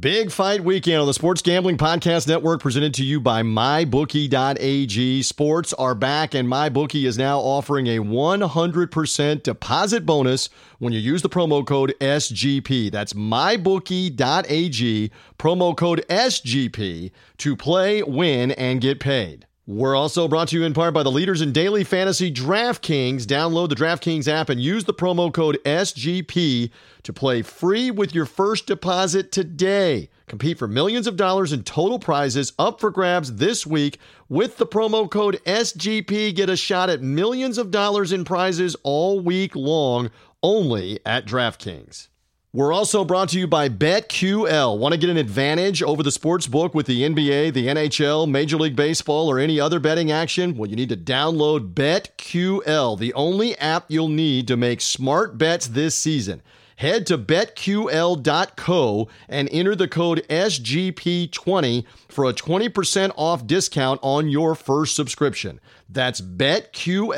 Big fight weekend on the Sports Gambling Podcast Network presented to you by MyBookie.ag. Sports are back, and MyBookie is now offering a 100% deposit bonus when you use the promo code SGP. That's MyBookie.ag, promo code SGP to play, win, and get paid. We're also brought to you in part by the leaders in daily fantasy DraftKings. Download the DraftKings app and use the promo code SGP to play free with your first deposit today. Compete for millions of dollars in total prizes up for grabs this week with the promo code SGP. Get a shot at millions of dollars in prizes all week long only at DraftKings. We're also brought to you by BetQL. Want to get an advantage over the sports book with the NBA, the NHL, Major League Baseball, or any other betting action? Well, you need to download BetQL, the only app you'll need to make smart bets this season. Head to betql.co and enter the code SGP20 for a 20% off discount on your first subscription. That's betql.co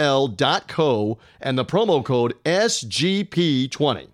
and the promo code SGP20.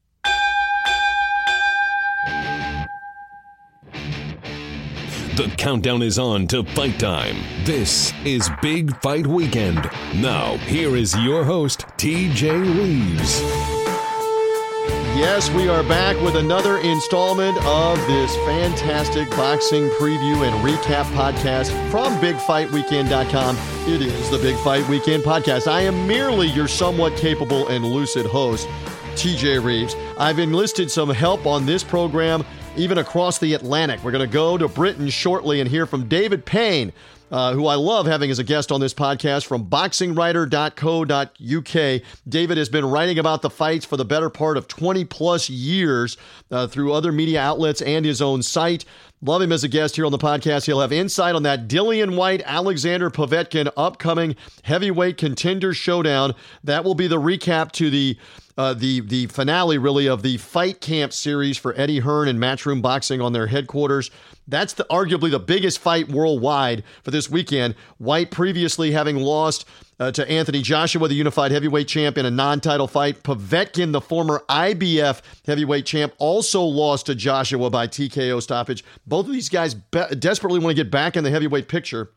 The countdown is on to fight time. This is Big Fight Weekend. Now, here is your host, TJ Reeves. Yes, we are back with another installment of this fantastic boxing preview and recap podcast from BigFightWeekend.com. It is the Big Fight Weekend podcast. I am merely your somewhat capable and lucid host, TJ Reeves. I've enlisted some help on this program even across the Atlantic. We're going to go to Britain shortly and hear from David Payne, uh, who I love having as a guest on this podcast from boxingwriter.co.uk. David has been writing about the fights for the better part of 20 plus years uh, through other media outlets and his own site. Love him as a guest here on the podcast. He'll have insight on that Dillian Whyte, Alexander Povetkin upcoming heavyweight contender showdown. That will be the recap to the uh, the the finale really of the Fight Camp series for Eddie Hearn and Matchroom Boxing on their headquarters. That's the, arguably the biggest fight worldwide for this weekend. Whyte previously having lost uh, to Anthony Joshua, the unified heavyweight champ, in a non-title fight. Povetkin, the former IBF heavyweight champ, also lost to Joshua by TKO stoppage. Both of these guys be- desperately want to get back in the heavyweight picture.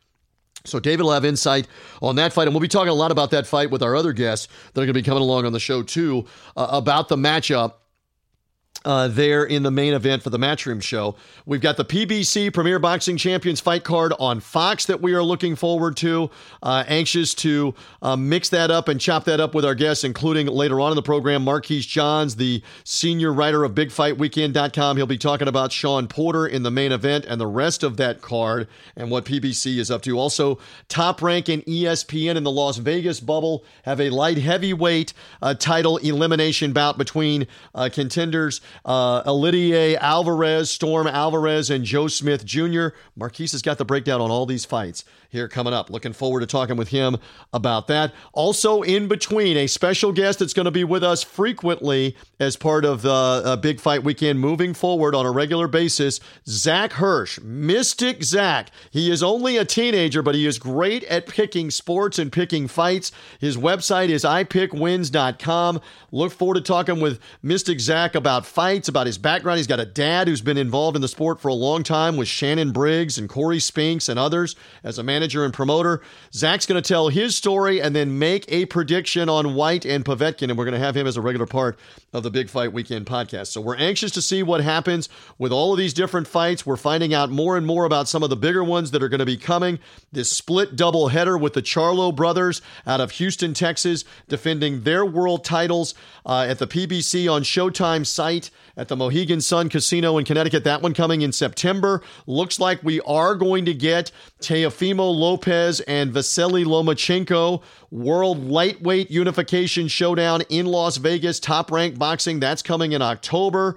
So David will have insight on that fight, and we'll be talking a lot about that fight with our other guests that are going to be coming along on the show too uh, about the matchup uh, there in the main event for the Matchroom show. We've got the PBC Premier Boxing Champions fight card on Fox that we are looking forward to. Uh, anxious to uh, mix that up and chop that up with our guests, including later on in the program, Marquise Johns, the senior writer of BigFightWeekend.com. He'll be talking about Sean Porter in the main event and the rest of that card and what PBC is up to. Also, Top Rank and ESPN in the Las Vegas bubble have a light heavyweight uh, title elimination bout between uh, contenders uh, Alvarez, Storm Alvarez, and Joe Smith Jr. Marquise has got the breakdown on all these fights here coming up. Looking forward to talking with him about that. Also, in between, a special guest that's going to be with us frequently as part of the uh, Big Fight Weekend moving forward on a regular basis. Zach Hirsch, Mystic Zach. He is only a teenager, but he is great at picking sports and picking fights. His website is iPickWins.com. Look forward to talking with Mystic Zach about fights, about his background. He's got a dad who's been involved in the sport for a long time with Shannon Briggs and Corey Spinks and others as a manager and promoter. Zach's going to tell his story and then make a prediction on Whyte and Povetkin, and we're going to have him as a regular part of the Big Fight Weekend podcast. So we're anxious to see what happens with all of these different fights. We're finding out more and more about some of the bigger ones that are going to be coming. This split double header with the Charlo brothers out of Houston, Texas, defending their world titles uh, at the PBC on Showtime site at the Mohegan Sun Casino in Connecticut. That one coming in September. Looks like we are going to get Teofimo Lopez and Vasily Lomachenko World Lightweight Unification Showdown in Las Vegas. Top ranked boxing. That's coming in October.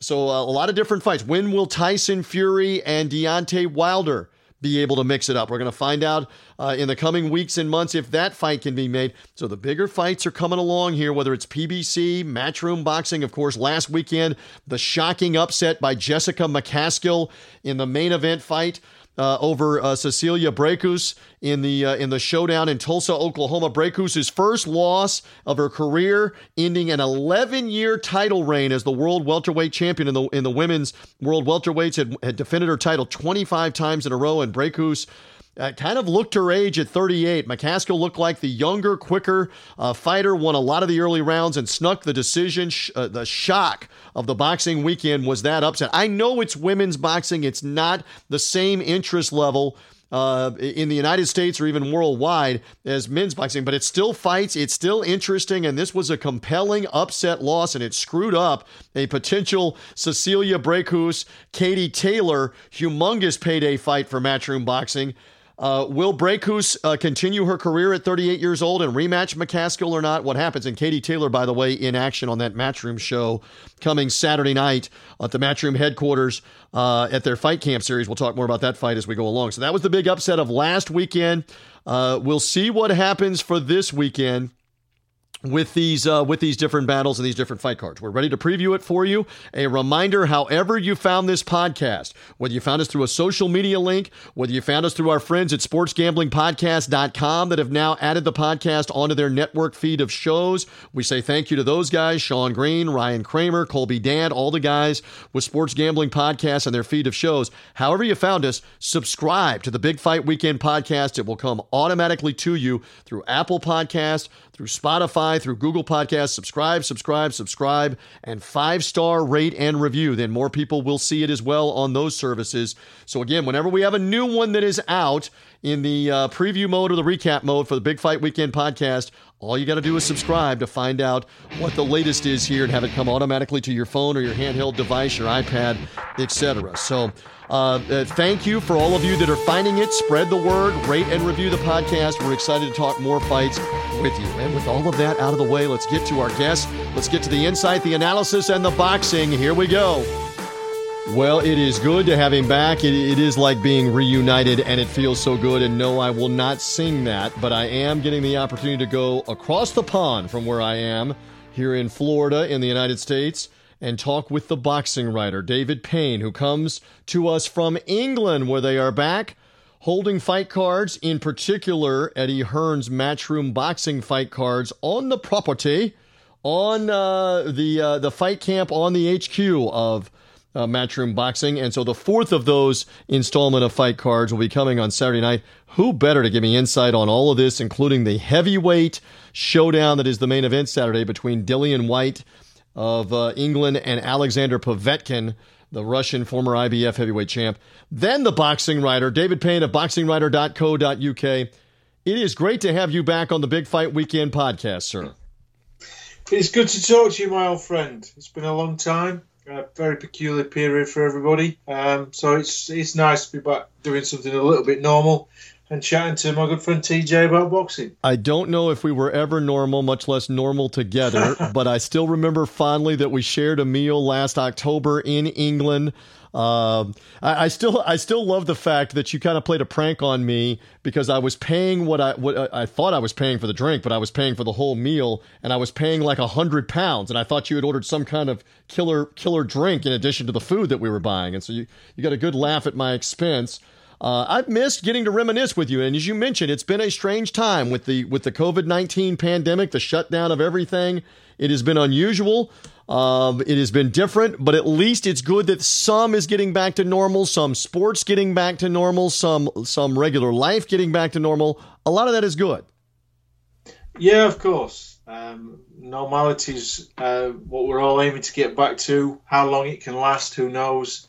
So uh, a lot of different fights. When will Tyson Fury and Deontay Wilder be able to mix it up. We're going to find out uh, in the coming weeks and months if that fight can be made. So the bigger fights are coming along here, whether it's PBC, Matchroom Boxing. Of course, last weekend, the shocking upset by Jessica McCaskill in the main event fight uh, over uh, Cecilia Braekhus in the uh, in the showdown in Tulsa, Oklahoma. Braekhus' first loss of her career, ending an 11-year title reign as the world welterweight champion in the in the women's world welterweights. Had, had defended her title 25 times in a row, and Braekhus uh, kind of looked her age at 38. McCaskill looked like the younger, quicker uh, fighter, won a lot of the early rounds and snuck the decision. Sh- uh, the shock of the boxing weekend was that upset. I know it's women's boxing, it's not the same interest level. Uh, in the United States or even worldwide as men's boxing, but it still fights. It's still interesting, and this was a compelling upset loss, and it screwed up a potential Cecilia Braekhus, Katie Taylor, humongous payday fight for Matchroom Boxing. Uh, will Braekhus uh, continue her career at 38 years old and rematch McCaskill or not? What happens? And Katie Taylor, by the way, in action on that Matchroom show coming Saturday night at the Matchroom headquarters uh, at their Fight Camp series. We'll talk more about that fight as we go along. So that was the big upset of last weekend. Uh, we'll see what happens for this weekend with these uh, with these different battles and these different fight cards. We're ready to preview it for you. A reminder, however you found this podcast, whether you found us through a social media link, whether you found us through our friends at sportsgamblingpodcast.com that have now added the podcast onto their network feed of shows, we say thank you to those guys, Sean Green, Ryan Kramer, Colby Dand, all the guys with Sports Gambling Podcast and their feed of shows. However you found us, subscribe to the Big Fight Weekend podcast. It will come automatically to you through Apple Podcast, through Spotify, through Google Podcasts. Subscribe, subscribe, subscribe, and five star rate and review. Then more people will see it as well on those services. So, again, whenever we have a new one that is out in the uh, preview mode or the recap mode for the Big Fight Weekend podcast, all you got to do is subscribe to find out what the latest is here and have it come automatically to your phone or your handheld device, your iPad, etc. So, uh, uh, thank you for all of you that are finding it. Spread the word, rate and review the podcast. We're excited to talk more fights with you. And with all of that out of the way, let's get to our guests. Let's get to the insight, the analysis, and the boxing. Here we go. Well, it is good to have him back. It, it is like being reunited, and it feels so good. And no, I will not sing that, but I am getting the opportunity to go across the pond from where I am here in Florida in the United States and talk with the boxing writer, David Payne, who comes to us from England, where they are back holding fight cards, in particular Eddie Hearn's Matchroom boxing fight cards on the property, on uh, the uh, the fight camp on the HQ of uh, Matchroom Boxing. And so the fourth of those installment of fight cards will be coming on Saturday night. Who better to give me insight on all of this, including the heavyweight showdown that is the main event Saturday between Dillian Whyte of uh, England and Alexander Povetkin, the Russian former IBF heavyweight champ. Then the boxing writer, David Payne of boxingwriter.co.uk. It is great to have you back on the Big Fight Weekend podcast, sir. It's good to talk to you, my old friend. It's been a long time, a very peculiar period for everybody. Um, so it's it's nice to be back doing something a little bit normal and chatting to my good friend TJ about boxing. I don't know if we were ever normal, much less normal together, but I still remember fondly that we shared a meal last October in England. Um, I, I, still I still love the fact that you kind of played a prank on me because I was paying what I what I thought I was paying for the drink, but I was paying for the whole meal, and I was paying like a hundred pounds, and I thought you had ordered some kind of killer killer drink in addition to the food that we were buying, and so you you got a good laugh at my expense. Uh, I've missed getting to reminisce with you, and as you mentioned, it's been a strange time with the with the COVID nineteen pandemic, the shutdown of everything. It has been unusual. Um, it has been different, but at least it's good that some is getting back to normal, some sports getting back to normal, some some regular life getting back to normal. A lot of that is good. Yeah, of course. Um, normality is uh, what we're all aiming to get back to. How long it can last, who knows?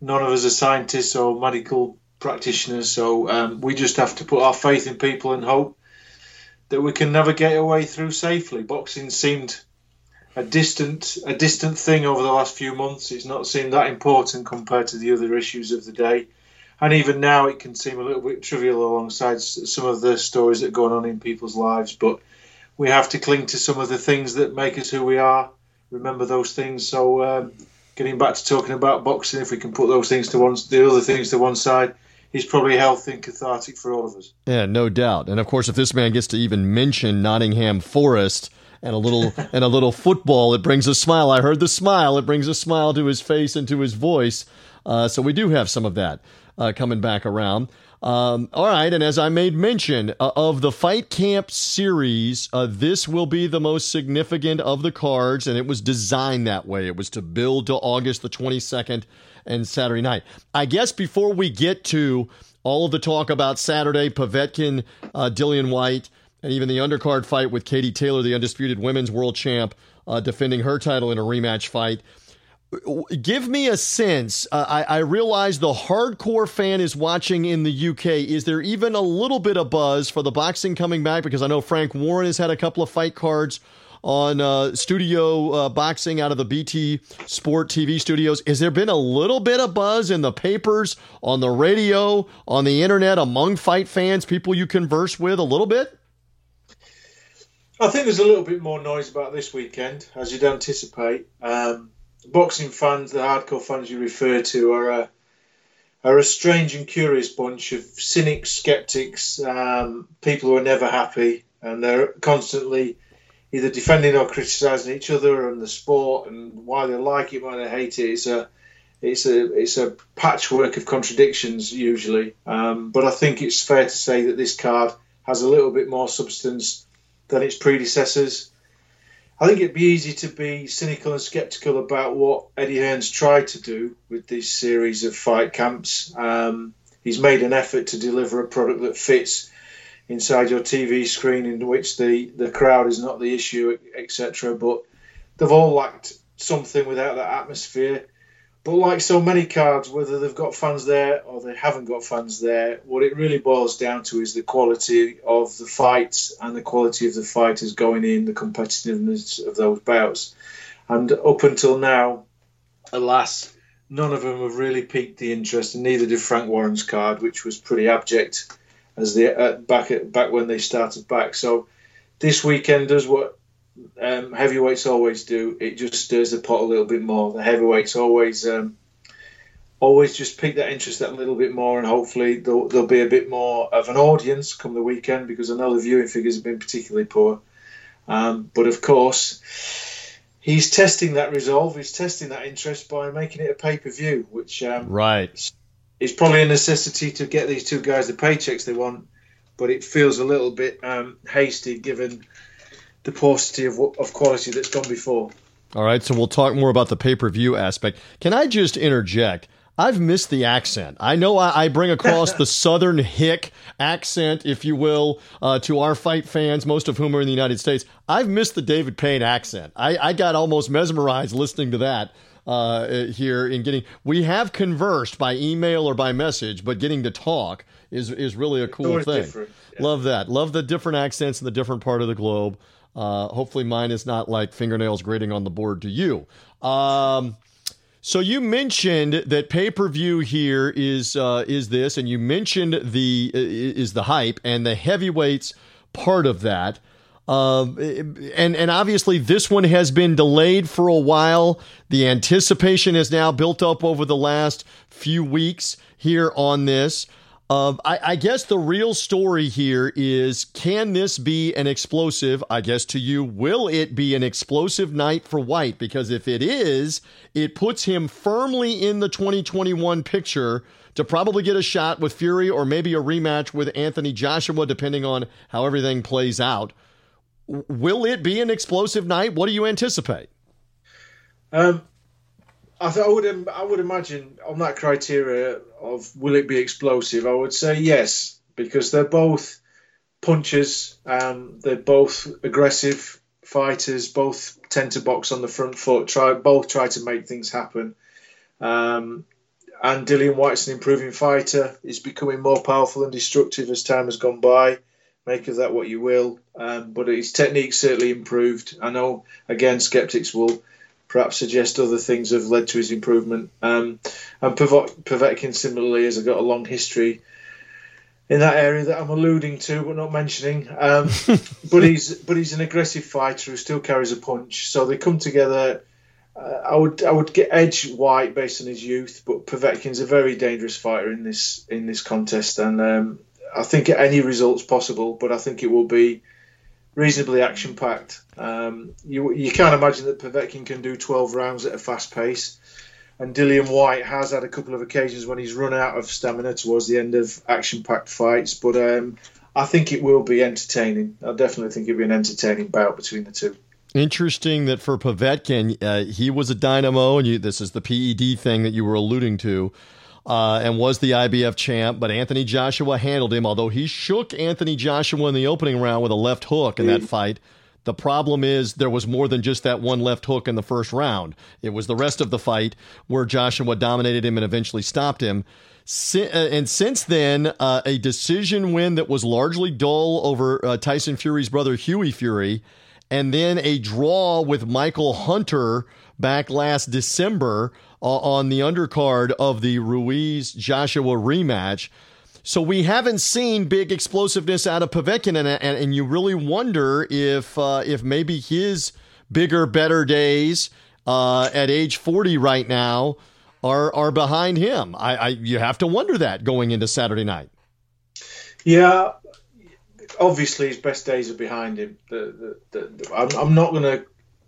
None of us are scientists or medical practitioners. So um, we just have to put our faith in people and hope that we can navigate our way through safely. Boxing seemed a distant a distant thing over the last few months. It's not seemed that important compared to the other issues of the day. And even now, it can seem a little bit trivial alongside some of the stories that are going on in people's lives. But we have to cling to some of the things that make us who we are. Remember those things. So, um, getting back to talking about boxing, if we can put those things to one, the other things to one side, he's probably healthy and cathartic for all of us. Yeah, no doubt. And of course, if this man gets to even mention Nottingham Forest and a little and a little football, it brings a smile. I heard the smile. It brings a smile to his face and to his voice. Uh, so we do have some of that uh, coming back around. Um, all right, and as I made mention uh, of the Fight Camp series, uh, this will be the most significant of the cards, and it was designed that way. It was to build to August the 22nd and Saturday night. I guess before we get to all of the talk about Saturday, Povetkin, uh, Dillian Whyte, and even the undercard fight with Katie Taylor, the undisputed women's world champ, uh, defending her title in a rematch fight give me a sense. Uh, I, I, realize the hardcore fan is watching in the UK. Is there even a little bit of buzz for the boxing coming back? Because I know Frank Warren has had a couple of fight cards on uh, studio uh, boxing out of the BT Sport TV studios. Has there been a little bit of buzz in the papers, on the radio, on the internet, among fight fans, people you converse with? A little bit. I think there's a little bit more noise about this weekend, as you'd anticipate. Um, boxing fans, the hardcore fans you refer to, are a, are a strange and curious bunch of cynics, skeptics, um, people who are never happy, and they're constantly either defending or criticising each other and the sport and why they like it, why they hate it. It's a it's a it's a patchwork of contradictions usually, um, but I think it's fair to say that this card has a little bit more substance than its predecessors. I think it'd be easy to be cynical and skeptical about what Eddie Hearn's tried to do with this series of fight camps. Um, he's made an effort to deliver a product that fits inside your TV screen, in which the, the crowd is not the issue, etc. But they've all lacked something without that atmosphere. But like so many cards, whether they've got fans there or they haven't got fans there, what it really boils down to is the quality of the fights and the quality of the fighters going in, the competitiveness of those bouts. And up until now, alas, none of them have really piqued the interest, and neither did Frank Warren's card, which was pretty abject as they uh, back at, back when they started back. So this weekend does what um, heavyweights always do. It just stirs the pot a little bit more. The heavyweights always um, always just pique that interest that a little bit more, and hopefully there'll, there'll, be a bit more of an audience come the weekend because I know the viewing figures have been particularly poor. Um, but of course, he's testing that resolve. He's testing that interest by making it a pay per view, which um, right is probably a necessity to get these two guys the paychecks they want. But it feels a little bit um, hasty given the paucity of, of quality that's gone before. All right, so we'll talk more about the pay per view aspect. Can I just interject? I've missed the accent. I know I, I bring across the Southern hick accent, if you will, uh, to our fight fans, most of whom are in the United States. I've missed the David Payne accent. I, I got almost mesmerized listening to that uh, here in getting. We have conversed by email or by message, but getting to talk is is really a cool thing. Yeah. Love that. Love the different accents in the different part of the globe. Uh, hopefully, mine is not like fingernails grating on the board to you. Um, so you mentioned that pay per view here is uh, is this, and you mentioned the uh, is the hype and the heavyweights part of that. Um, and and obviously this one has been delayed for a while. The anticipation has now built up over the last few weeks here on this. Uh, I, I, guess the real story here is can this be an explosive? I guess to you, will it be an explosive night for Whyte? Because if it is, it puts him firmly in the 2021 picture to probably get a shot with Fury or maybe a rematch with Anthony Joshua, depending on how everything plays out. Will it be an explosive night? What do you anticipate? Um, I, th- I would I would imagine on that criteria of will it be explosive, I would say yes because they're both punchers. Um, they're both aggressive fighters. Both tend to box on the front foot. Try both try to make things happen. Um, and Dillian Whyte's an improving fighter. He's becoming more powerful and destructive as time has gone by. Make of that what you will. Um, but his technique certainly improved. I know again skeptics will perhaps suggest other things have led to his improvement. Um, and Povetkin similarly has got a long history in that area that I'm alluding to but not mentioning. Um, but he's but he's an aggressive fighter who still carries a punch. So they come together uh, I would I would get edge Whyte based on his youth, but Povetkin's a very dangerous fighter in this in this contest, and um, I think any result's possible, but I think it will be reasonably action packed. Um, you you can't imagine that Povetkin can do 12 rounds at a fast pace, and Dillian Whyte has had a couple of occasions when he's run out of stamina towards the end of action packed fights, but um, I think it will be entertaining. I definitely think it'll be an entertaining bout between the two. Interesting that for Povetkin, uh, he was a dynamo, and you, this is the PED thing that you were alluding to, uh, and was the IBF champ. But Anthony Joshua handled him, although he shook Anthony Joshua in the opening round with a left hook in that fight. The problem is there was more than just that one left hook in the first round. It was the rest of the fight where Joshua dominated him and eventually stopped him. Uh, and since then, uh, a decision win that was largely dull over uh, Tyson Fury's brother Hughie Fury and then a draw with Michael Hunter back last December uh, on the undercard of the Ruiz Joshua rematch. So we haven't seen big explosiveness out of Povetkin, and, and, and you really wonder if uh, if maybe his bigger, better days uh, at age 40 right now are are behind him. I, I you have to wonder that going into Saturday night. Yeah, obviously his best days are behind him. The, the, the, I'm, I'm, not going to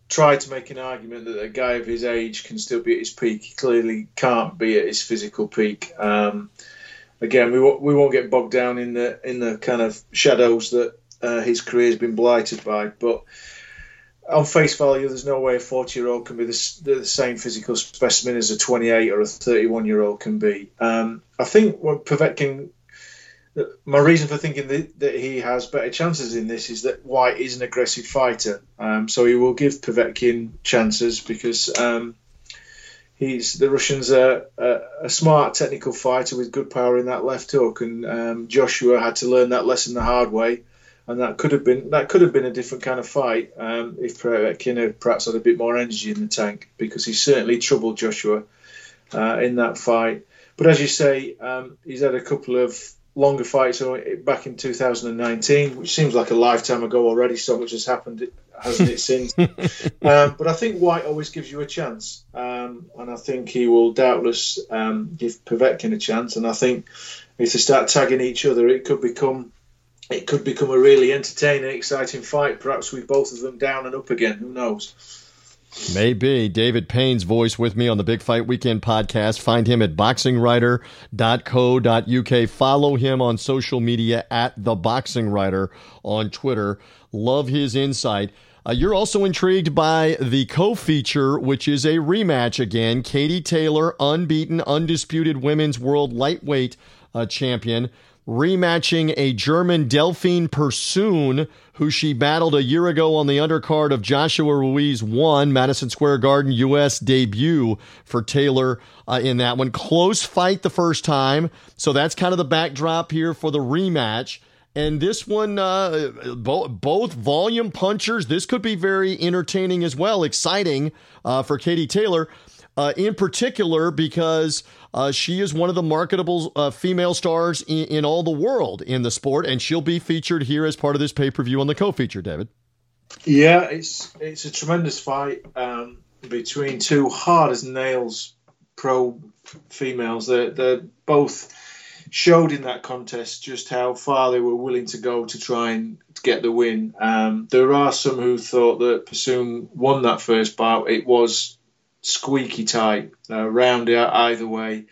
try to make an argument that a guy of his age can still be at his peak. He clearly can't be at his physical peak. Um, again, we won't, we won't get bogged down in the in the kind of shadows that uh, his career has been blighted by, but. On face value, there's no way a 40 year old can be the, the, same physical specimen as a 28 or a 31 year old can be. Um, I think what Povetkin my reason for thinking that, that, he has better chances in this is that Whyte is an aggressive fighter, um, so he will give Povetkin chances because um, he's the Russians are a, a, smart technical fighter with good power in that left hook, and um, Joshua had to learn that lesson the hard way, and that could have been that could have been a different kind of fight um, if Povetkin had perhaps had a bit more energy in the tank because he certainly troubled Joshua uh, in that fight. But as you say, um, he's had a couple of longer fights back in 2019, which seems like a lifetime ago already. So much has happened, hasn't it, since? um, but I think Whyte always gives you a chance, um, and I think he will doubtless um, give Povetkin a chance. And I think if they start tagging each other, it could become it could become a really entertaining, exciting fight. Perhaps with both of them down and up again. Who knows? Maybe. David Payne's voice with me on the Big Fight Weekend podcast. Find him at boxingwriter.co.uk. Follow him on social media at The Boxing Writer on Twitter. Love his insight. Uh, you're also intrigued by the co feature, which is a rematch again. Katie Taylor, unbeaten, undisputed women's world lightweight uh, champion, rematching a German Delphine Persoon, who she battled a year ago on the undercard of Joshua Ruiz 1, Madison Square Garden U.S. debut for Taylor uh, in that one. Close fight the first time. So that's kind of the backdrop here for the rematch. And this one, uh, bo- both volume punchers. This could be very entertaining as well, exciting uh, for Katie Taylor, uh, in particular because uh, she is one of the marketable uh, female stars in, in, all the world in the sport, and she'll be featured here as part of this pay per view on the co-feature. David. Yeah, it's it's a tremendous fight um, between two hard as nails pro females. They're, they're both showed in that contest just how far they were willing to go to try and get the win. Um, there are some who thought that Persoon won that first bout. It was squeaky tight, uh, round either way.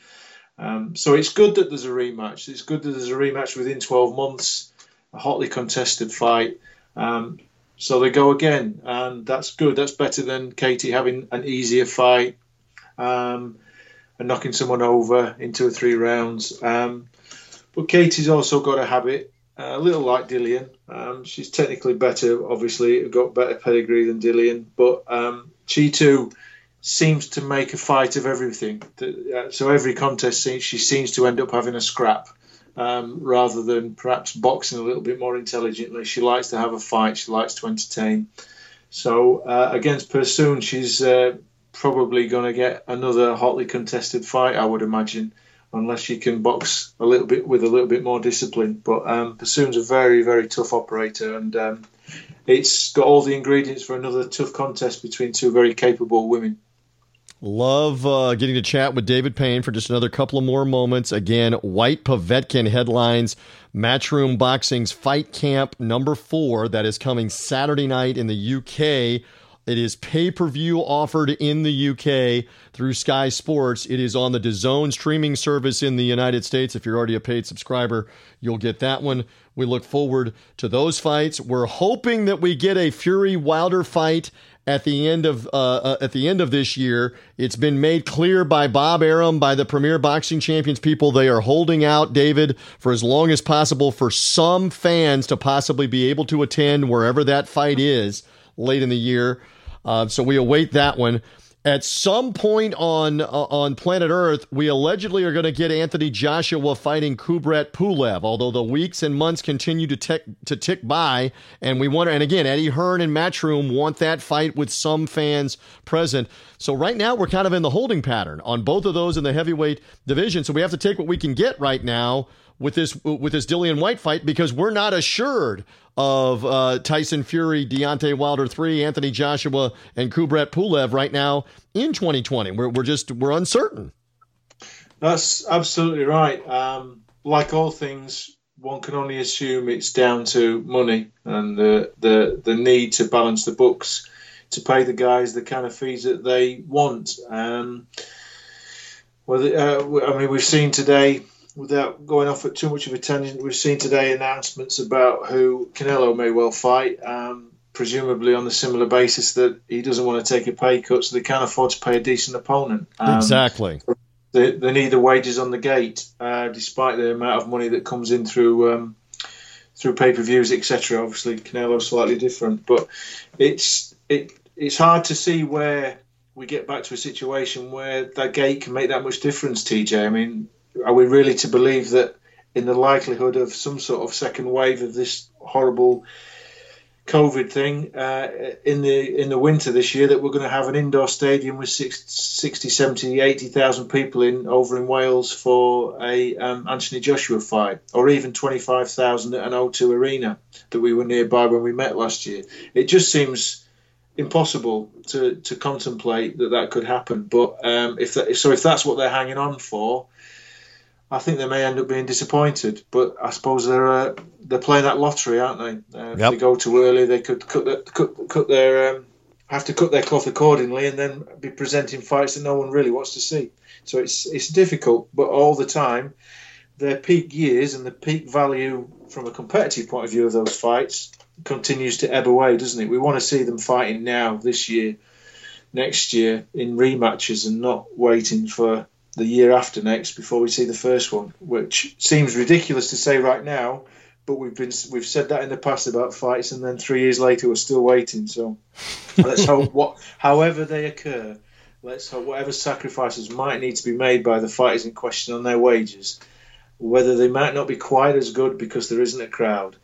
Um, so it's good that there's a rematch. It's good that there's a rematch within 12 months, a hotly contested fight. Um, so they go again, and that's good. That's better than Katie having an easier fight um, and knocking someone over in two or three rounds. Um, but Katie's also got a habit, uh, a little like Dillian. Um, she's technically better, obviously, got better pedigree than Dillian, but um, she too seems to make a fight of everything. Uh, so every contest, she seems to end up having a scrap. Um, rather than perhaps boxing a little bit more intelligently. She likes to have a fight. She likes to entertain. So uh, against Persoon, she's uh, probably going to get another hotly contested fight, I would imagine, unless she can box a little bit with a little bit more discipline. But um, Persoon's a very, very tough operator, and um, it's got all the ingredients for another tough contest between two very capable women. Love uh, getting to chat with David Payne for just another couple of more moments. Again, Whyte Povetkin headlines Matchroom Boxing's Fight Camp number four that is coming Saturday night in the UK. It is pay per view offered in the UK through Sky Sports. It is on the DAZN streaming service in the United States. If you're already a paid subscriber, you'll get that one. We look forward to those fights. We're hoping that we get a Fury Wilder fight at the end of uh, uh, at the end of this year. It's been made clear by Bob Arum, by the Premier Boxing Champions people, they are holding out David for as long as possible for some fans to possibly be able to attend wherever that fight is late in the year. Uh, so we await that one at some point on uh, on planet Earth, we allegedly are going to get Anthony Joshua fighting Kubrat Pulev. Although the weeks and months continue to tick to tick by, and we wonder. And again, Eddie Hearn and Matchroom want that fight with some fans present. So right now, we're kind of in the holding pattern on both of those in the heavyweight division. So we have to take what we can get right now with this with this Dillian Whyte fight because we're not assured of uh, Tyson Fury, Deontay Wilder three, Anthony Joshua, and Kubrat Pulev right now in 2020. We're we're just we're uncertain. That's absolutely right. Um, like all things, one can only assume it's down to money and the the the need to balance the books to pay the guys the kind of fees that they want. Um, well, uh, I mean, we've seen today without going off at too much of a tangent, we've seen today announcements about who Canelo may well fight, um, presumably on the similar basis that he doesn't want to take a pay cut, so they can't afford to pay a decent opponent. Um, exactly. They, they, need the wages on the gate, uh, despite the amount of money that comes in through um, through pay per views, etc. Obviously, Canelo's slightly different, but it's it it's hard to see where we get back to a situation where that gate can make that much difference. TJ, I mean, are we really to believe that in the likelihood of some sort of second wave of this horrible COVID thing uh, in the in the winter this year that we're going to have an indoor stadium with 60, 70, 80,000 people in over in Wales for a um, Anthony Joshua fight, or even 25,000 at an O2 arena that we were nearby when we met last year. It just seems impossible to, to contemplate that that could happen. But um, if that, so, if that's what they're hanging on for, I think they may end up being disappointed, but I suppose they're uh, they're playing that lottery, aren't they? Uh, yep. If they go too early, they could cut the, cut, cut their um, have to cut their cloth accordingly, and then be presenting fights that no one really wants to see. So it's it's difficult, but all the time, their peak years and the peak value from a competitive point of view of those fights continues to ebb away, doesn't it? We want to see them fighting now, this year, next year in rematches, and not waiting for the year after next before we see the first one, which seems ridiculous to say right now. But we've been we've said that in the past about fights, and then three years later we're still waiting. So let's hope what, however they occur, let's hope whatever sacrifices might need to be made by the fighters in question on their wages, whether they might not be quite as good because there isn't a crowd.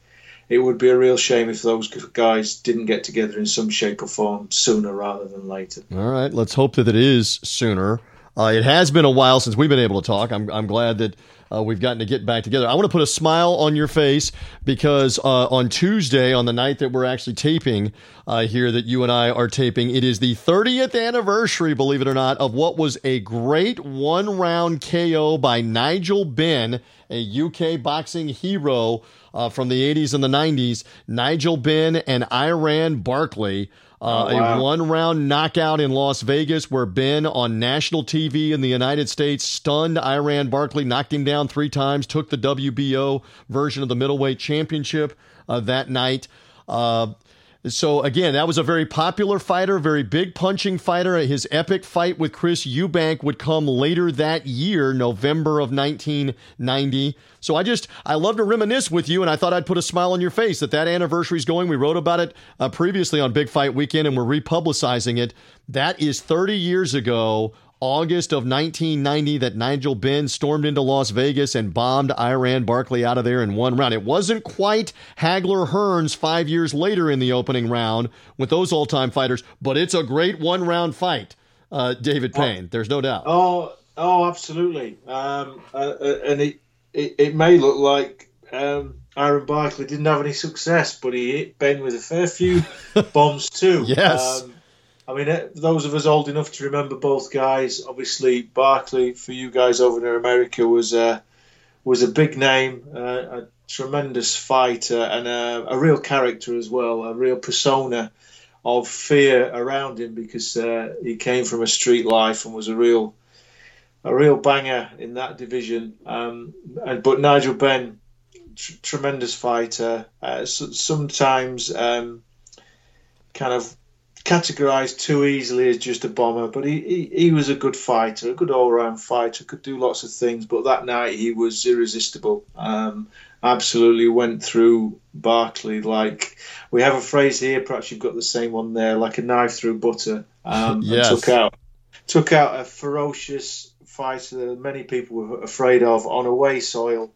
It would be a real shame if those guys didn't get together in some shape or form sooner rather than later. All right, let's hope that it is sooner. Uh, it has been a while since we've been able to talk. I'm, I'm glad that uh, we've gotten to get back together. I want to put a smile on your face because uh, on Tuesday, on the night that we're actually taping uh, here, that you and I are taping, it is the 30th anniversary, believe it or not, of what was a great one round KO by Nigel Benn, a UK boxing hero uh, from the 80s and the 90s. Nigel Benn and Iran Barkley. Uh, oh, wow. A one round knockout in Las Vegas where Benn on national TV in the United States stunned Iran Barkley, knocked him down three times, took the WBO version of the middleweight championship uh, that night. Uh, so again, that was a very popular fighter, very big punching fighter. His epic fight with Chris Eubank would come later that year, November of 1990. So I just I love to reminisce with you, and I thought I'd put a smile on your face that that anniversary is going. We wrote about it uh, previously on Big Fight Weekend, and we're republicizing it. That is 30 years ago August of 1990 that Nigel Benn stormed into Las Vegas and bombed Iran Barkley out of there in one round. It wasn't quite Hagler Hearns five years later in the opening round with those all time fighters, but it's a great one round fight, uh, David Payne. Oh, There's no doubt. Oh, oh, absolutely. Um, uh, uh, and it, it, it, may look like um, Iran Barkley didn't have any success, but he hit Benn with a fair few bombs too. yes. Um, I mean, uh, those of us old enough to remember both guys, obviously Barkley for you guys over in America was uh, was a big name, uh, a tremendous fighter, and a, a, real character as well, a real persona of fear around him because uh, he came from a street life and was a real a real banger in that division. Um, and but Nigel Benn, tr- tremendous fighter. Uh, so, sometimes um, kind of categorized too easily as just a bomber, but he, he, he was a good fighter, a good all round fighter, could do lots of things. But that night he was irresistible. Um, absolutely went through Barkley like we have a phrase here. Perhaps you've got the same one there, like a knife through butter. Um, yes. took out took out a ferocious fighter that many people were afraid of on away soil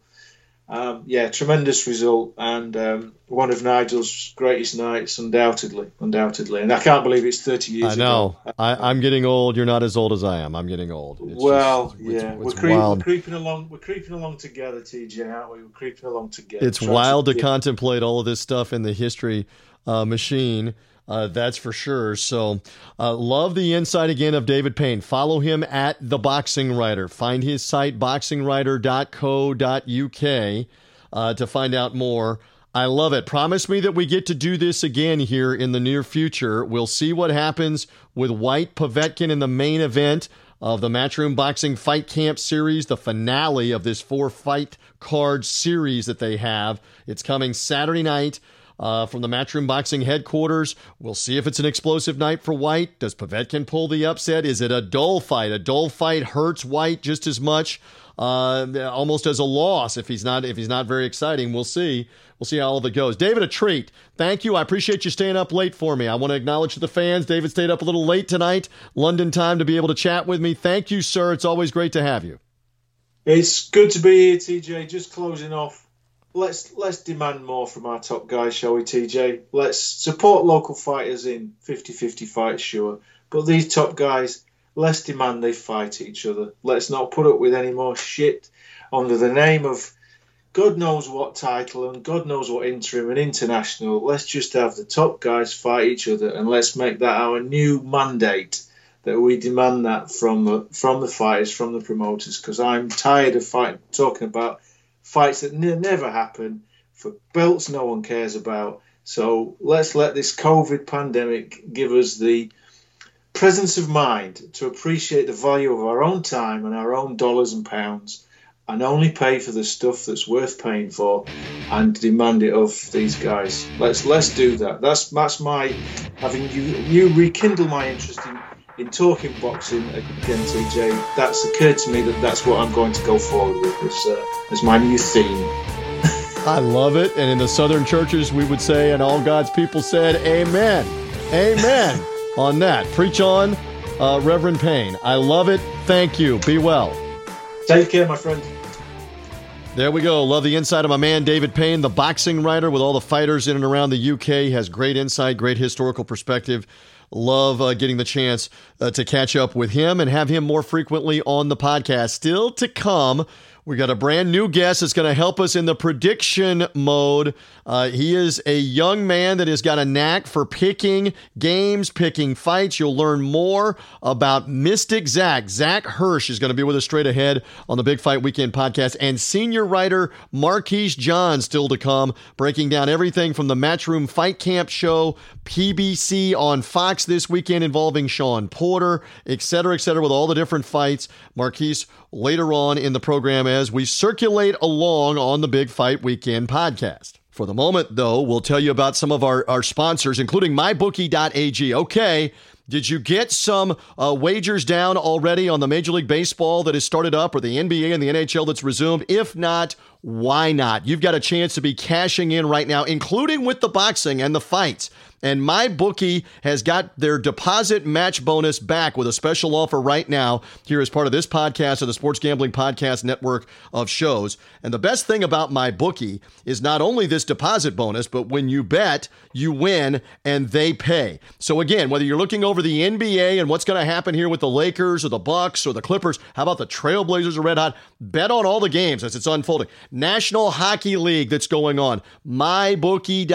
um, yeah, tremendous result and um, one of Nigel's greatest nights, undoubtedly, undoubtedly. And I can't believe it's thirty years. I know. Ago. I, am getting old. You're not as old as I am. I'm getting old. It's well, just, yeah, it's, it's we're, creep, we're, creeping along. We're creeping along together, TJ, aren't we? We're creeping along together. It's wild to, to contemplate all of this stuff in the history uh, machine. Uh, that's for sure. So, uh, love the insight again of David Payne. Follow him at The Boxing Writer. Find his site, boxingwriter.co.uk, uh, to find out more. I love it. Promise me that we get to do this again here in the near future. We'll see what happens with Whyte Povetkin in the main event of the Matchroom Boxing Fight Camp series, the finale of this four fight card series that they have. It's coming Saturday night uh, from the Matchroom Boxing headquarters. We'll see if it's an explosive night for Whyte. Does Povetkin pull the upset? Is it a dull fight? A dull fight hurts Whyte just as much, uh, almost as a loss if he's not if he's not very exciting. We'll see. We'll see how all of it goes. David, a treat. Thank you. I appreciate you staying up late for me. I want to acknowledge the fans. David stayed up a little late tonight, London time, to be able to chat with me. Thank you, sir. It's always great to have you. It's good to be here, TJ. Just closing off let's let's demand more from our top guys, shall we, TJ? Let's support local fighters in 50-50 fights, sure, but these top guys, let's demand they fight each other. Let's not put up with any more shit under the name of God knows what title and God knows what interim and international. Let's just have the top guys fight each other, and let's make that our new mandate. That we demand that from the from the fighters, from the promoters, because I'm tired of fighting, talking about fights that n- never happen, for belts no one cares about. So let's let this COVID pandemic give us the presence of mind to appreciate the value of our own time and our own dollars and pounds and only pay for the stuff that's worth paying for and demand it of these guys. Let's let's do that. That's that's my having you you rekindle my interest in in talking boxing again, TJ, that's occurred to me that that's what I'm going to go forward with as, uh, as my new theme. I love it. And in the southern churches, we would say, and all God's people said, Amen. Amen on that. Preach on, uh, Reverend Payne. I love it. Thank you. Be well. Take care, my friend. There we go. Love the insight of my man, David Payne, the boxing writer with all the fighters in and around the UK. He has great insight, great historical perspective. Love uh, getting the chance uh, to catch up with him and have him more frequently on the podcast. Still to come, we got a brand new guest that's going to help us in the prediction mode. Uh, he is a young man that has got a knack for picking games, picking fights. You'll learn more about Mystic Zach. Zach Hirsch is going to be with us straight ahead on the Big Fight Weekend podcast. And senior writer Marquise John still to come, breaking down everything from the Matchroom Fight Camp show, PBC on Fox this weekend involving Sean Porter, et cetera, et cetera, with all the different fights. Marquise later on in the program as we circulate along on the Big Fight Weekend podcast. For the moment, though, we'll tell you about some of our, our sponsors, including mybookie.ag. Okay, did you get some uh, wagers down already on the Major League Baseball that has started up or the NBA and the NHL that's resumed? If not, why not? You've got a chance to be cashing in right now, including with the boxing and the fights. And MyBookie has got their deposit match bonus back with a special offer right now here as part of this podcast of the Sports Gambling Podcast Network of shows. And the best thing about MyBookie is not only this deposit bonus, but when you bet, you win and they pay. So again, whether you're looking over the NBA and what's going to happen here with the Lakers or the Bucks or the Clippers, how about the Trailblazers or Red Hot? Bet on all the games as it's unfolding. National Hockey League that's going on. MyBookie.ag.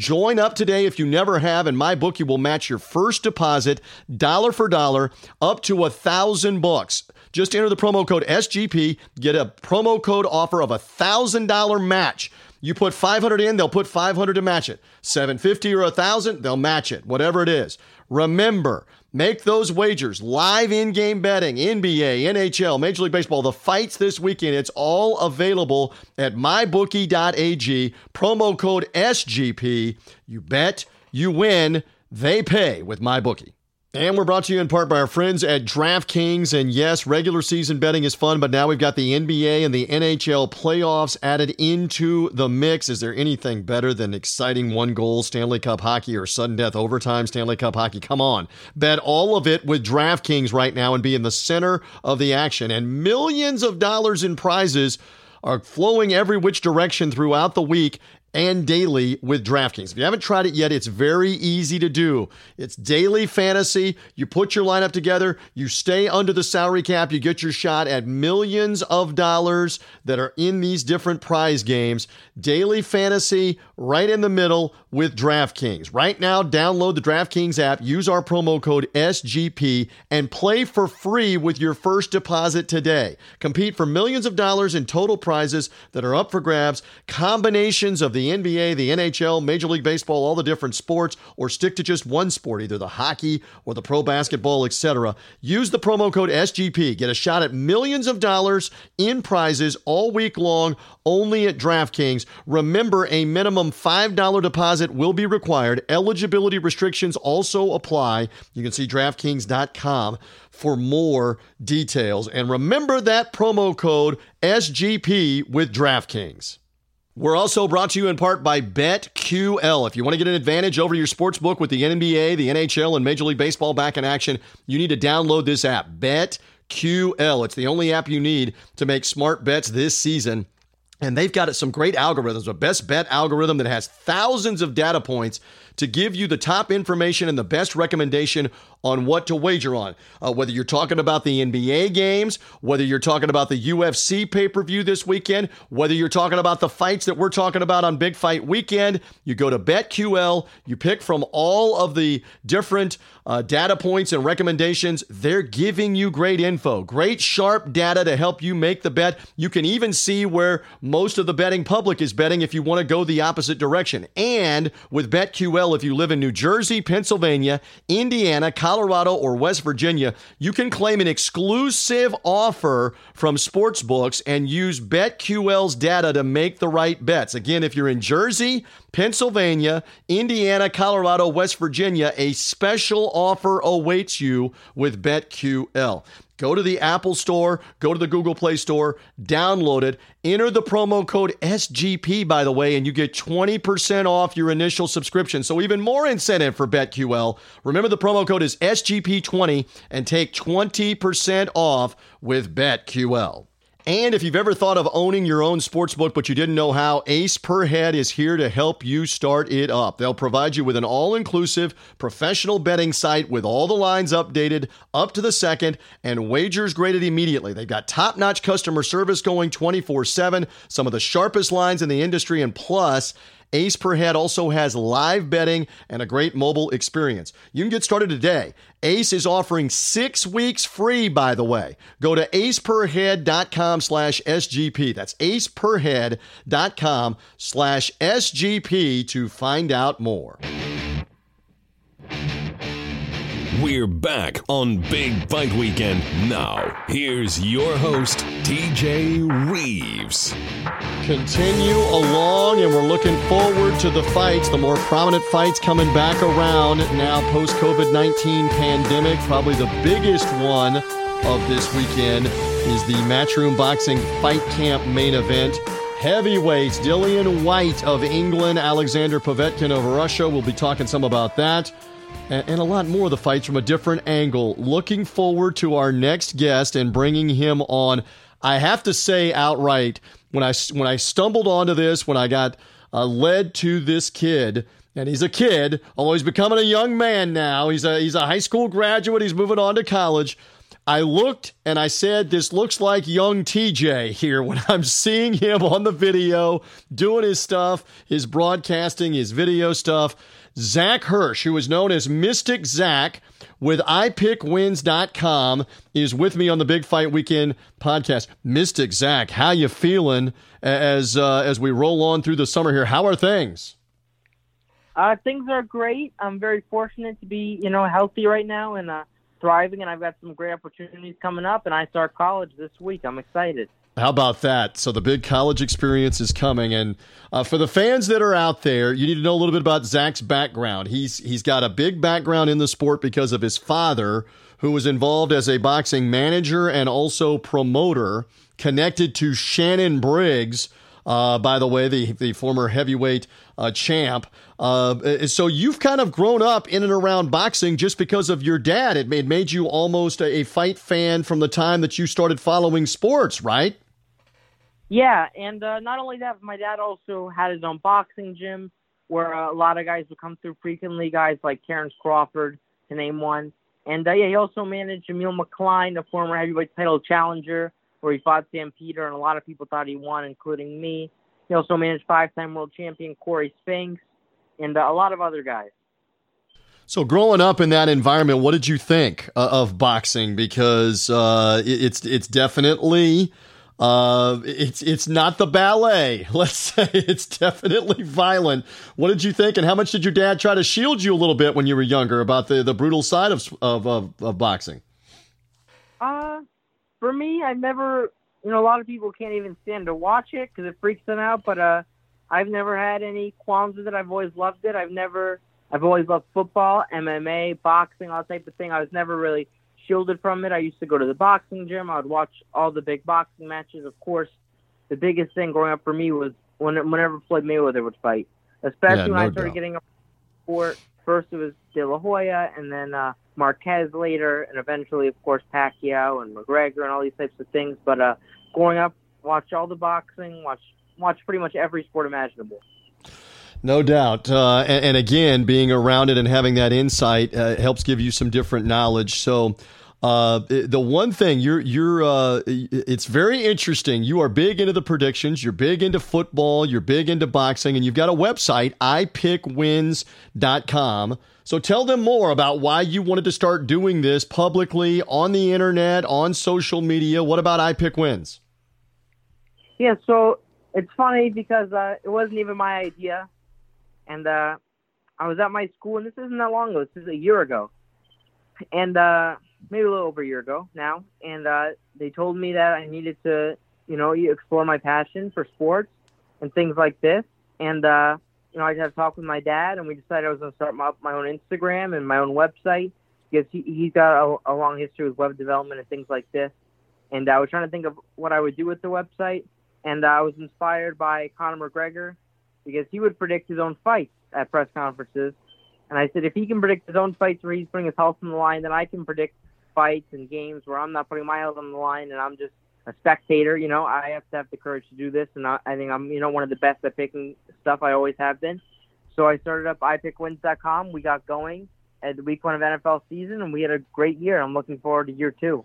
Join up today if you never have, In my book, you will match your first deposit dollar for dollar up to a thousand bucks. Just enter the promo code SGP, get a promo code offer of a thousand dollar match. You put 500 in, they'll put 500 to match it. 750 or a 1000, they'll match it, whatever it is. Remember, make those wagers live in-game betting, NBA, NHL, Major League Baseball, the fights this weekend. It's all available at mybookie.ag. Promo code SGP. You bet, you win, they pay with MyBookie. And we're brought to you in part by our friends at DraftKings. And yes, regular season betting is fun, but now we've got the NBA and the NHL playoffs added into the mix. Is there anything better than exciting one goal Stanley Cup hockey or sudden death overtime Stanley Cup hockey? Come on. Bet all of it with DraftKings right now and be in the center of the action. And millions of dollars in prizes are flowing every which direction throughout the week and daily with DraftKings. If you haven't tried it yet, it's very easy to do. It's daily fantasy. You put your lineup together, you stay under the salary cap, you get your shot at millions of dollars that are in these different prize games. Daily fantasy right in the middle with DraftKings. Right now, download the DraftKings app, use our promo code SGP, and play for free with your first deposit today. Compete for millions of dollars in total prizes that are up for grabs, combinations of the the NBA, the NHL, Major League Baseball, all the different sports, or stick to just one sport, either the hockey or the pro basketball, etc. Use the promo code SGP. Get a shot at millions of dollars in prizes all week long only at DraftKings. Remember, a minimum $5 deposit will be required. Eligibility restrictions also apply. You can see DraftKings.com for more details. And remember that promo code SGP with DraftKings. We're also brought to you in part by BetQL. If you want to get an advantage over your sports book with the NBA, the NHL, and Major League Baseball back in action, you need to download this app, BetQL. It's the only app you need to make smart bets this season. And they've got some great algorithms, a best bet algorithm that has thousands of data points to give you the top information and the best recommendation on what to wager on. Uh, whether you're talking about the NBA games, whether you're talking about the UFC pay per view this weekend, whether you're talking about the fights that we're talking about on Big Fight Weekend, you go to BetQL, you pick from all of the different uh, data points and recommendations. They're giving you great info, great sharp data to help you make the bet. You can even see where most of the betting public is betting if you want to go the opposite direction. And with BetQL, if you live in New Jersey, Pennsylvania, Indiana, Colorado, or West Virginia, you can claim an exclusive offer from sportsbooks and use BetQL's data to make the right bets. Again, if you're in Jersey, Pennsylvania, Indiana, Colorado, West Virginia, a special offer awaits you with BetQL. Go to the Apple Store, go to the Google Play Store, download it, enter the promo code SGP, by the way, and you get 20% off your initial subscription. So, even more incentive for BetQL. Remember, the promo code is SGP20 and take 20% off with BetQL. And if you've ever thought of owning your own sports book but you didn't know how, Ace Per Head is here to help you start it up. They'll provide you with an all inclusive professional betting site with all the lines updated up to the second and wagers graded immediately. They've got top notch customer service going 24 7, some of the sharpest lines in the industry, and plus, Ace Per Head also has live betting and a great mobile experience. You can get started today. Ace is offering six weeks free, by the way. Go to aceperhead.com slash SGP. That's aceperhead.com slash SGP to find out more. We're back on Big Fight Weekend. Now, here's your host, TJ Reeves. Continue along, and we're looking forward to the fights, the more prominent fights coming back around now post COVID 19 pandemic. Probably the biggest one of this weekend is the Matchroom Boxing Fight Camp main event. Heavyweights, Dillian Whyte of England, Alexander Povetkin of Russia. We'll be talking some about that and, a lot more of the fights from a different angle. Looking forward to our next guest and bringing him on. I have to say outright, when I when I stumbled onto this, when I got uh, led to this kid, and he's a kid, although he's becoming a young man now. He's a he's a high school graduate. He's moving on to college. I looked and I said, This looks like young TJ here when I'm seeing him on the video doing his stuff, his broadcasting, his video stuff. Zach Hirsch, who is known as Mystic Zach with iPickWins.com, is with me on the Big Fight Weekend podcast. Mystic Zach, how you feeling as uh, as we roll on through the summer here? How are things? Uh, things are great. I'm very fortunate to be, you know, healthy right now and uh, thriving, and I've got some great opportunities coming up. And I start college this week. I'm excited. How about that? So the big college experience is coming, and uh, for the fans that are out there, you need to know a little bit about Zach's background. He's he's got a big background in the sport because of his father, who was involved as a boxing manager and also promoter, connected to Shannon Briggs. Uh, by the way, the the former heavyweight uh, champ. Uh, so you've kind of grown up in and around boxing just because of your dad. It made made you almost a, a fight fan from the time that you started following sports, right? Yeah, and uh, not only that, my dad also had his own boxing gym where uh, a lot of guys would come through frequently, guys like Terrence Crawford, to name one. And uh, yeah, he also managed Emil McCline, a former heavyweight title challenger, where he fought Sam Peter, and a lot of people thought he won, including me. He also managed five-time world champion Corey Spinks, and a lot of other guys. So, growing up in that environment, what did you think uh, of boxing? Because uh, it's it's definitely uh, it's it's not the ballet. Let's say it's definitely violent. What did you think, and how much did your dad try to shield you a little bit when you were younger about the, the brutal side of, of of, of boxing? Uh, for me, I never. You know, a lot of people can't even stand to watch it because it freaks them out. But uh, I've never had any qualms with it. I've always loved it. I've never. I've always loved football, MMA, boxing, all type of thing. I was never really shielded from it. I used to go to the boxing gym. I would watch all the big boxing matches. Of course, the biggest thing growing up for me was when whenever Floyd Mayweather would fight, especially yeah, when no I started doubt. getting a sport. First it was De La Hoya, and then uh, Marquez later, and eventually, of course, Pacquiao and McGregor and all these types of things. But uh, growing up, watch all the boxing, watch watch pretty much every sport imaginable. No doubt. Uh, and, and, again, being around it and having that insight uh, helps give you some different knowledge. So, uh, the one thing you're you're uh, it's very interesting. You are big into the predictions. You're big into football. You're big into boxing, and you've got a website ipickwins.com. So tell them more about why you wanted to start doing this publicly on the internet, on social media. What about iPickWins? Yeah, so it's funny because uh, it wasn't even my idea, and uh, I was at my school, and this isn't that long ago. This is a year ago, and uh, maybe a little over a year ago now, and uh, they told me that I needed to, you know, explore my passion for sports and things like this. And uh, you know, I had a talk with my dad, and we decided I was going to start my, my own Instagram and my own website because he, he's got a, a long history with web development and things like this. And I was trying to think of what I would do with the website, and I was inspired by Conor McGregor because he would predict his own fights at press conferences. And I said, if he can predict his own fights where he's putting his health on the line, then I can predict fights and games where I'm not putting my health on the line and I'm just a spectator. You know, I have to have the courage to do this, and I, I think I'm, you know, one of the best at picking stuff. I always have been. So I started up iPickWins.com. We got going at the week one of NFL season, and we had a great year. I'm looking forward to year two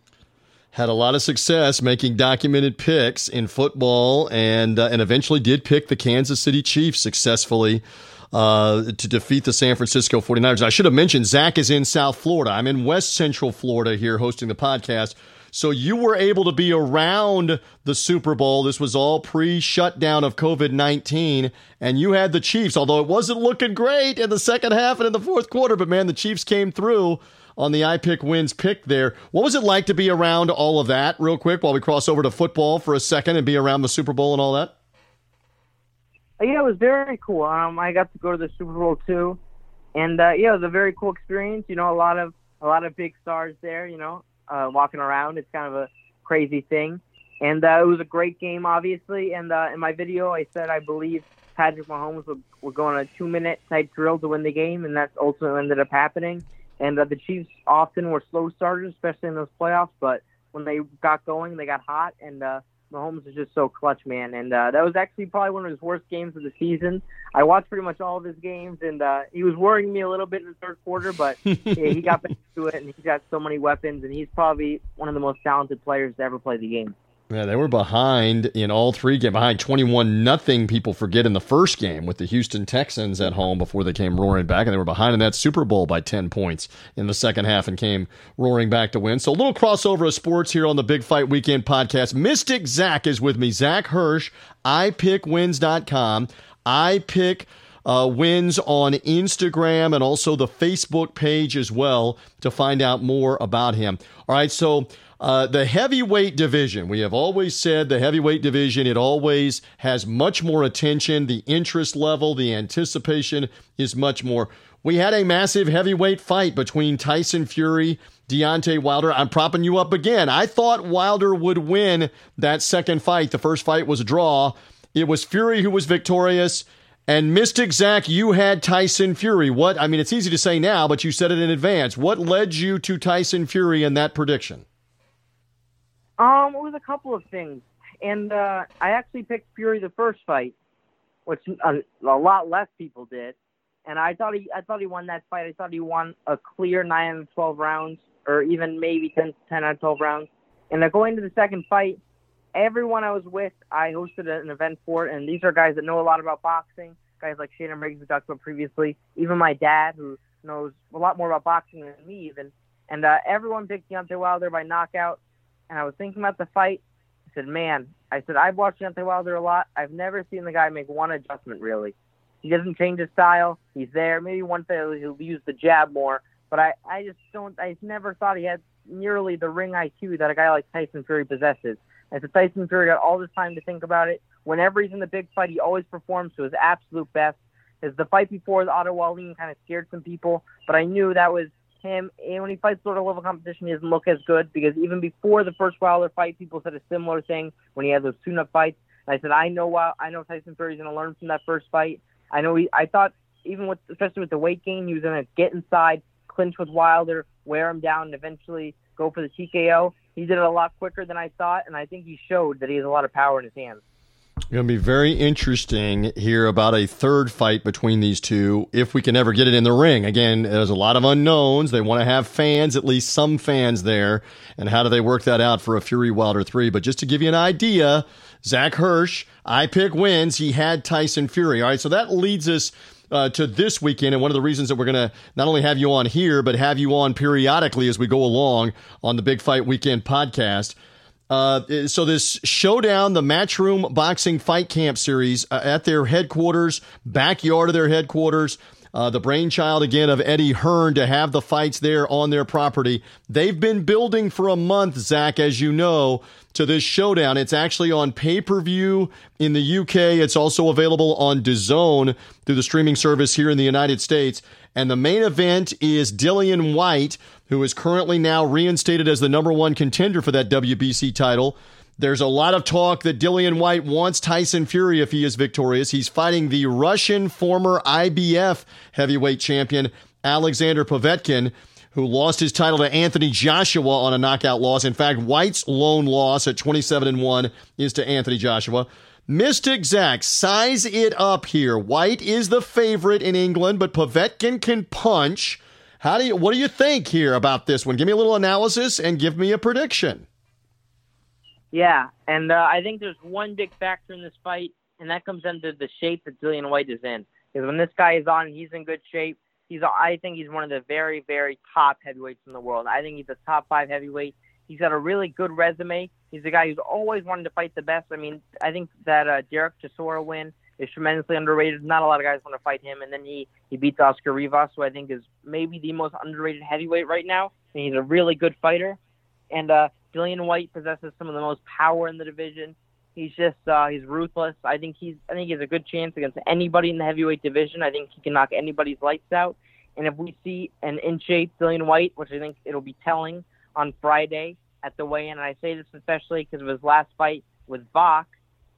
had a lot of success making documented picks in football and uh, and eventually did pick the Kansas City Chiefs successfully uh, to defeat the San Francisco 49ers. I should have mentioned Zach is in South Florida. I'm in West Central Florida here hosting the podcast. So you were able to be around the Super Bowl. This was all pre shutdown of COVID 19. And you had the Chiefs, although it wasn't looking great in the second half and in the fourth quarter. But man, the Chiefs came through on the I pick Wins pick there. What was it like to be around all of that, real quick, while we cross over to football for a second and be around the Super Bowl and all that? yeah, it was very cool. Um, I got to go to the Super Bowl too, and uh, yeah, it was a very cool experience. You know, a lot of a lot of big stars there. You know, uh, walking around. It's kind of a crazy thing, and uh, it was a great game, obviously. And uh, in my video, I said I believe Patrick Mahomes would, would go on a two-minute type drill to win the game, and that also ended up happening. And uh, the Chiefs often were slow starters, especially in those playoffs, but when they got going, they got hot, and uh, Mahomes is just so clutch, man. And uh, that was actually probably one of his worst games of the season. I watched pretty much all of his games, and uh, he was worrying me a little bit in the third quarter, but yeah, he got back to it, and he's got so many weapons, and he's probably one of the most talented players to ever play the game. Yeah, they were behind in all three games, behind 21 nothing. People forget in the first game with the Houston Texans at home before they came roaring back, and they were behind in that Super Bowl by 10 points in the second half and came roaring back to win. So a little crossover of sports here on the Big Fight Weekend podcast. Mystic Zach is with me. Zach Hirsch, iPickWins.com. I pick uh, wins on Instagram and also the Facebook page as well to find out more about him. All right, so uh, the heavyweight division, we have always said the heavyweight division, it always has much more attention. The interest level, the anticipation is much more. We had a massive heavyweight fight between Tyson Fury, Deontay Wilder. I'm propping you up again. I thought Wilder would win that second fight. The first fight was a draw. It was Fury who was victorious. And Mystic Zach, you had Tyson Fury. What? I mean, it's easy to say now, but you said it in advance. What led you to Tyson Fury in that prediction? Um, it was a couple of things, and uh, I actually picked Fury the first fight, which a, a lot less people did, and I thought he I thought he won that fight. I thought he won a clear nine out of twelve rounds, or even maybe 10, 10 out of twelve rounds. And then going to the second fight, everyone I was with, I hosted an event for, and these are guys that know a lot about boxing. Guys like Shannon Briggs we talked about previously, even my dad who knows a lot more about boxing than me even. And uh, everyone picked Deontay Wilder by knockout and I was thinking about the fight. I said, man, I said, I've watched Deontay Wilder a lot. I've never seen the guy make one adjustment, really. He doesn't change his style. He's there. Maybe one day he'll use the jab more. But I, I just don't, I never thought he had nearly the ring IQ that a guy like Tyson Fury possesses. And so Tyson Fury got all this time to think about it. Whenever he's in the big fight, he always performs to his absolute best. As the fight before the Otto Wallin kind of scared some people, but I knew that was him, and when he fights of level competition, he doesn't look as good because even before the first Wilder fight, people said a similar thing when he had those tune-up fights. And I said, I know, uh, I know Tyson Fury's going to learn from that first fight. I know he, I thought even with, especially with the weight gain, he was going to get inside, clinch with Wilder, wear him down, and eventually go for the TKO. He did it a lot quicker than I thought, and I think he showed that he has a lot of power in his hands going to be very interesting here about a third fight between these two if we can ever get it in the ring. Again, there's a lot of unknowns. They want to have fans, at least some fans there. And how do they work that out for a Fury Wilder 3? But just to give you an idea, Zach Hirsch, I pick wins. He had Tyson Fury. All right, so that leads us uh, to this weekend. And one of the reasons that we're going to not only have you on here, but have you on periodically as we go along on the Big Fight Weekend podcast. Uh, so this showdown, the Matchroom Boxing Fight Camp series uh, at their headquarters, backyard of their headquarters. Uh, the brainchild again of Eddie Hearn to have the fights there on their property. They've been building for a month, Zach, as you know, to this showdown. It's actually on pay per view in the UK. It's also available on DAZN through the streaming service here in the United States. And the main event is Dillian Whyte, who is currently now reinstated as the number one contender for that WBC title. There's a lot of talk that Dillian Whyte wants Tyson Fury if he is victorious. He's fighting the Russian former IBF heavyweight champion, Alexander Povetkin, who lost his title to Anthony Joshua on a knockout loss. In fact, Whyte's lone loss at 27 and 1 is to Anthony Joshua. Mystic Zach, size it up here. Whyte is the favorite in England, but Povetkin can punch. How do you? What do you think here about this one? Give me a little analysis and give me a prediction. Yeah, and uh, I think there's one big factor in this fight, and that comes into the shape that Dillian Whyte is in. Because when this guy is on, he's in good shape. He's, I think he's one of the very, very top heavyweights in the world. I think he's a top five heavyweight. He's got a really good resume. He's a guy who's always wanted to fight the best. I mean, I think that uh, Derek Chisora win is tremendously underrated. Not a lot of guys want to fight him, and then he he beats Oscar Rivas, who I think is maybe the most underrated heavyweight right now. And he's a really good fighter. And uh, Dillian Whyte possesses some of the most power in the division. He's just uh, he's ruthless. I think he's I think he has a good chance against anybody in the heavyweight division. I think he can knock anybody's lights out. And if we see an in shape Dillian Whyte, which I think it'll be telling on Friday at the weigh-in, and I say this especially because of his last fight with Wach,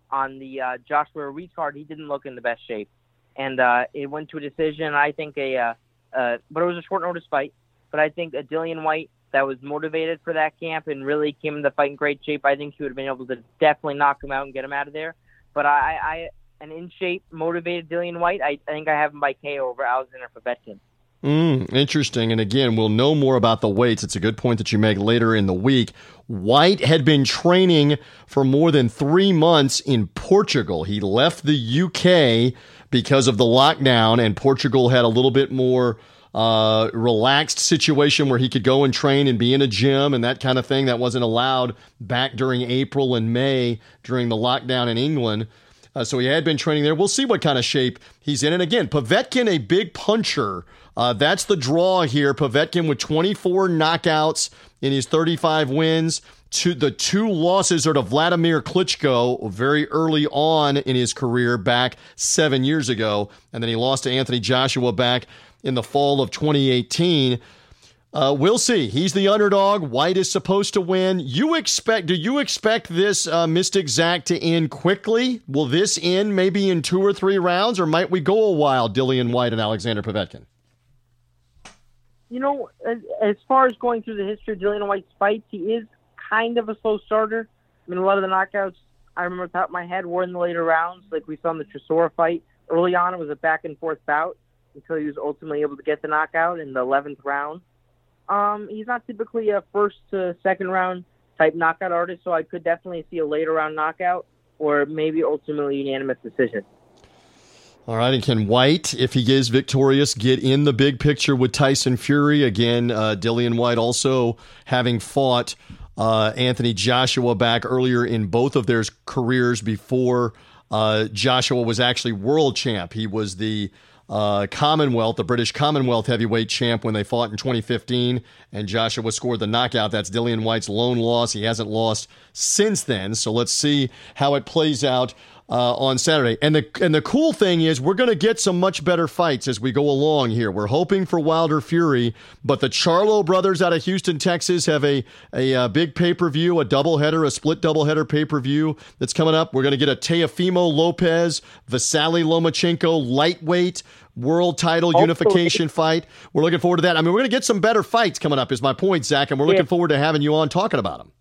on the uh, Joshua Ruiz card, he didn't look in the best shape, and uh, it went to a decision. I think a, uh, uh, but it was a short notice fight. But I think a Dillian Whyte that was motivated for that camp and really came into the fight in great shape, I think he would have been able to definitely knock him out and get him out of there. But I, I an in shape, motivated Dillian Whyte. I, I think I have him by KO over Alexander Povetkin. Mm, interesting. And again, we'll know more about the weights. It's a good point that you make later in the week. Whyte had been training for more than three months in Portugal. He left the UK because of the lockdown, and Portugal had a little bit more uh, relaxed situation where he could go and train and be in a gym and that kind of thing that wasn't allowed back during April and May during the lockdown in England. Uh, so he had been training there. We'll see what kind of shape he's in. And again, Povetkin, a big puncher. Uh, that's the draw here. Povetkin with 24 knockouts in his 35 wins. To the two losses are to Vladimir Klitschko very early on in his career, back seven years ago, and then he lost to Anthony Joshua back in the fall of 2018. Uh, we'll see. He's the underdog. Whyte is supposed to win. You expect? Do you expect this uh, Mystic Zach to end quickly? Will this end maybe in two or three rounds, or might we go a while? Dillian Whyte and Alexander Povetkin. You know, as, as far as going through the history of Dillian Whyte's fights, he is kind of a slow starter. I mean, a lot of the knockouts I remember top of my head were in the later rounds, like we saw in the Chisora fight. Early on, it was a back and forth bout until he was ultimately able to get the knockout in the 11th round. Um, he's not typically a first to second round type knockout artist, so I could definitely see a later round knockout or maybe ultimately unanimous decision. All right, and can Whyte, if he is victorious, get in the big picture with Tyson Fury again? Uh, Dillian Whyte also having fought uh, Anthony Joshua back earlier in both of their careers before uh, Joshua was actually world champ. He was the uh, Commonwealth, the British Commonwealth heavyweight champ when they fought in 2015, and Joshua scored the knockout. That's Dillian Whyte's lone loss. He hasn't lost since then. So let's see how it plays out uh, on Saturday. And the and the cool thing is we're going to get some much better fights as we go along here. We're hoping for Wilder Fury, but the Charlo brothers out of Houston, Texas, have a a, a big pay per view, a doubleheader, a split doubleheader pay per view that's coming up. We're going to get a Teofimo Lopez, Vasily Lomachenko lightweight world title Hopefully. unification fight. We're looking forward to that. I mean, we're going to get some better fights coming up. Is my point, Zach, and we're looking yeah. forward to having you on talking about them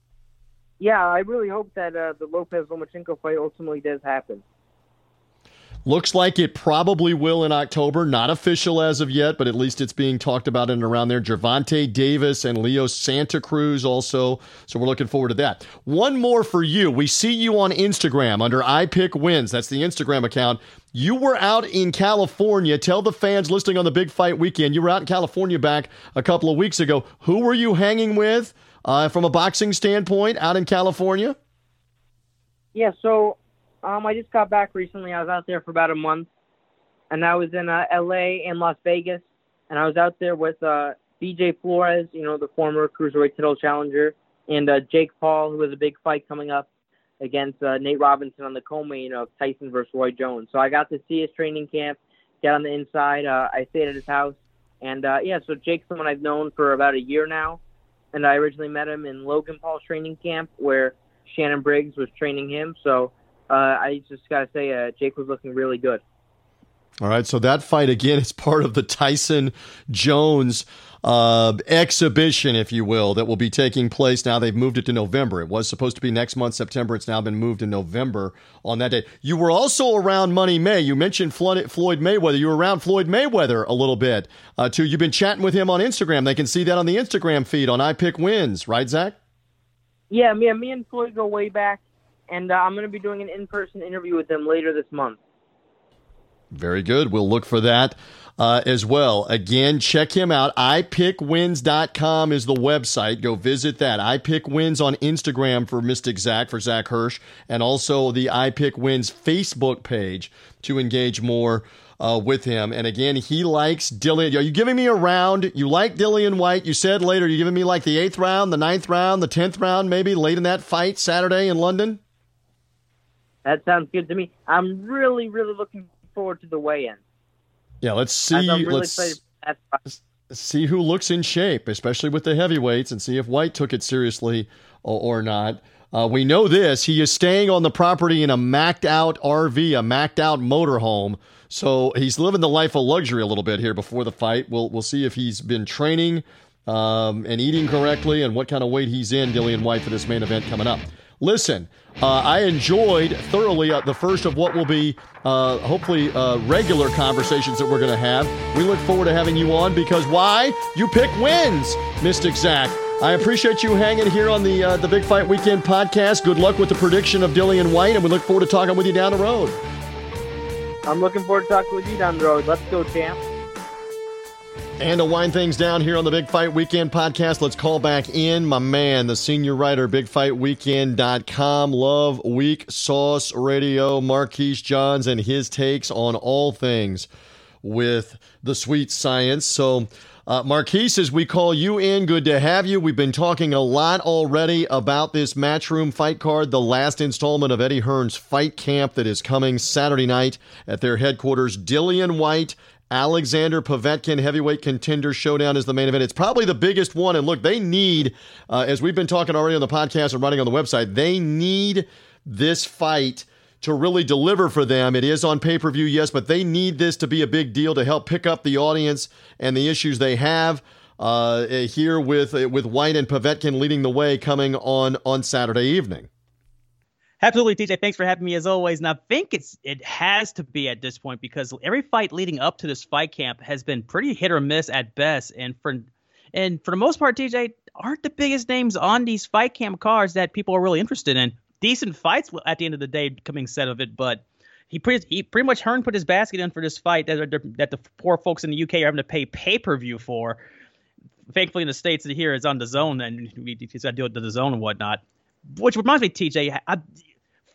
yeah, I really hope that uh, the Lopez Lomachenko fight ultimately does happen. Looks like it probably will in October. Not official as of yet, but at least it's being talked about in and around there. Gervonta Davis and Leo Santa Cruz also. So we're looking forward to that. One more for you. We see you on Instagram under I Pick Wins. That's the Instagram account. You were out in California. Tell the fans listening on the big fight weekend. You were out in California back a couple of weeks ago. Who were you hanging with? Uh, from a boxing standpoint out in California? Yeah, so um, I just got back recently. I was out there for about a month, and I was in uh, L.A. and Las Vegas, and I was out there with uh, BJ Flores, you know, the former cruiserweight title challenger, and uh, Jake Paul, who has a big fight coming up against uh, Nate Robinson on the co-main of Tyson versus Roy Jones. So I got to see his training camp, get on the inside. Uh, I stayed at his house, and uh, yeah, so Jake's someone I've known for about a year now and I originally met him in Logan Paul's training camp where Shannon Briggs was training him. So uh, I just got to say, uh, Jake was looking really good. All right, so that fight again is part of the Tyson Jones uh, exhibition, if you will, that will be taking place. Now they've moved it to November. It was supposed to be next month, September. It's now been moved to November on that day. You were also around Money May. You mentioned Floyd Mayweather. You were around Floyd Mayweather a little bit uh, too. You've been chatting with him on Instagram. They can see that on the Instagram feed on I Pick Wins, right, Zach? Yeah, me, me and Floyd go way back, and uh, I'm going to be doing an in-person interview with him later this month. Very good. We'll look for that uh, as well. Again, check him out. iPickWins.com is the website. Go visit that. iPickWins on Instagram for Mystic Zach, for Zach Hirsch, and also the iPickWins Facebook page to engage more uh, with him. And again, he likes Dillian. Are you giving me a round? You like Dillian Whyte. You said later you're giving me like the eighth round, the ninth round, the tenth round, maybe late in that fight Saturday in London? That sounds good to me. I'm really, really looking forward to the weigh-in. Yeah, let's see. Really let's see who looks in shape, especially with the heavyweights, and see if Whyte took it seriously or, or not. Uh, we know this. He is staying on the property in a macked out RV, a macked out motorhome. So he's living the life of luxury a little bit here before the fight. We'll we'll see if he's been training um, and eating correctly and what kind of weight he's in, Dillian Whyte, for this main event coming up. Listen, uh, I enjoyed thoroughly uh, the first of what will be uh, hopefully uh, regular conversations that we're going to have. We look forward to having you on because why? You pick wins, Mystic Zach. I appreciate you hanging here on the uh, the Big Fight Weekend podcast. Good luck with the prediction of Dillian Whyte, and we look forward to talking with you down the road. I'm looking forward to talking with you down the road. Let's go, champ. And to wind things down here on the Big Fight Weekend podcast, let's call back in my man, the senior writer, bigfightweekend.com. Love Week Sauce Radio, Marquise Johns, and his takes on all things with the sweet science. So, uh, Marquise, as we call you in, good to have you. We've been talking a lot already about this Matchroom fight card, the last installment of Eddie Hearn's fight camp that is coming Saturday night at their headquarters. Dillian Whyte Alexander Povetkin heavyweight contender showdown is the main event. It's probably the biggest one. And look, they need, uh, as we've been talking already on the podcast and writing on the website, they need this fight to really deliver for them. It is on pay per view, yes, but they need this to be a big deal to help pick up the audience and the issues they have. Uh, here with with Whyte and Povetkin leading the way coming on on Saturday evening. Absolutely, TJ. Thanks for having me as always. And I think it's it has to be at this point because every fight leading up to this fight camp has been pretty hit or miss at best. And for and for the most part, TJ aren't the biggest names on these fight camp cards that people are really interested in. Decent fights at the end of the day coming set of it, but he pretty he pretty much Hearn put his basket in for this fight that that the poor folks in the UK are having to pay pay per view for. Thankfully, in the states, here it's on the zone, and he's got to deal with the zone and whatnot. Which reminds me, TJ, I,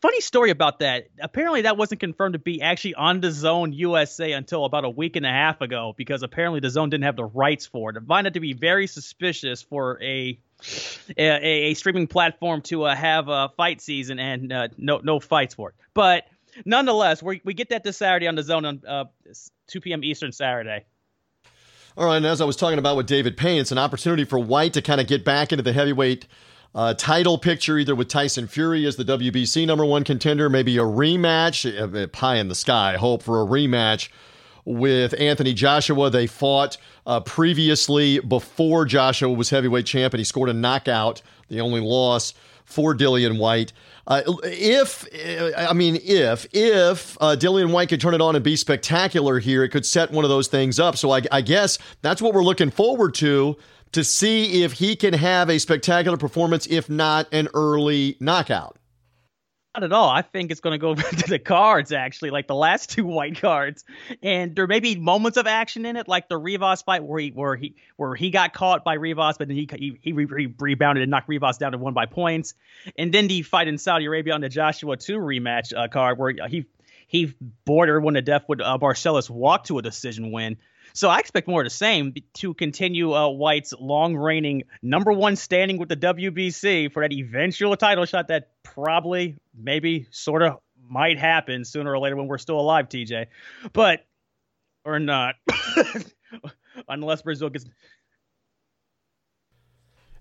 funny story about that. Apparently, that wasn't confirmed to be actually on the Zone USA until about a week and a half ago, because apparently the Zone didn't have the rights for it. I find it to be very suspicious for a a, a streaming platform to uh, have a fight season and uh, no no fights for it. But nonetheless, we we get that this Saturday on the Zone on uh, 2 p.m. Eastern Saturday. All right, and as I was talking about with David Payne, it's an opportunity for Whyte to kind of get back into the heavyweight uh, title picture, either with Tyson Fury as the WBC number one contender, maybe a rematch, uh, pie in the sky, hope for a rematch with Anthony Joshua. They fought uh, previously before Joshua was heavyweight champ, and he scored a knockout, the only loss for Dillian Whyte. Uh, if I mean if if uh, Dillian Whyte could turn it on and be spectacular here, it could set one of those things up. So I, I guess that's what we're looking forward to to see if he can have a spectacular performance, if not an early knockout. Not at all. I think it's going to go to the cards, actually, like the last two Whyte cards, and there may be moments of action in it, like the Rivas fight where he where he where he got caught by Rivas, but then he he, he, rebounded and knocked Rivas down to one by points, and then the fight in Saudi Arabia on the Joshua two rematch uh, card where he he bordered one to death with uh, Barcelos walked to a decision win. So I expect more of the same to continue uh, Whyte's long reigning number one standing with the WBC for that eventual title shot that probably, maybe, sort of might happen sooner or later when we're still alive, TJ. But, or not. Unless Brazil gets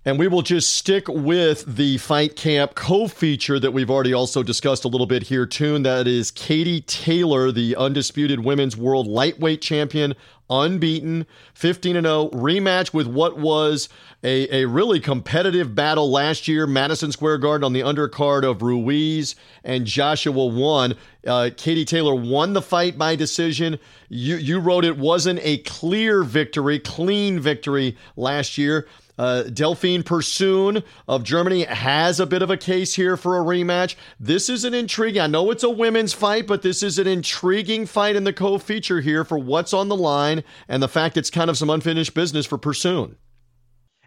and we will just stick with the Fight Camp co feature that we've already also discussed a little bit here, too. That is Katie Taylor, the undisputed women's world lightweight champion, unbeaten, 15 0, rematch with what was a, a really competitive battle last year. Madison Square Garden on the undercard of Ruiz and Joshua won. Uh, Katie Taylor won the fight by decision. You, you wrote it wasn't a clear victory, clean victory last year. Uh, Delphine Persoon of Germany has a bit of a case here for a rematch. This is an intriguing, I know it's a women's fight, but this is an intriguing fight in the co feature here for what's on the line and the fact it's kind of some unfinished business for Persoon.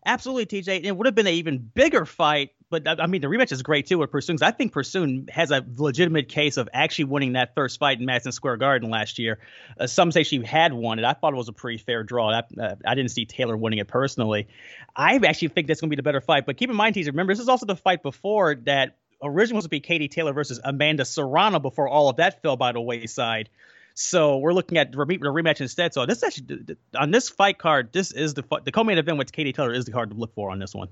Absolutely, TJ. It would have been an even bigger fight, but I mean, the rematch is great too with Persoon. I think Persoon has a legitimate case of actually winning that first fight in Madison Square Garden last year. Uh, some say she had won it. I thought it was a pretty fair draw. I, uh, I didn't see Taylor winning it personally. I actually think that's going to be the better fight. But keep in mind, TJ, remember, this is also the fight before that originally was to be Katie Taylor versus Amanda Serrano before all of that fell by the wayside. So we're looking at the rematch instead. So this actually on this fight card, this is the the co-main event with Katie Taylor is the card to look for on this one.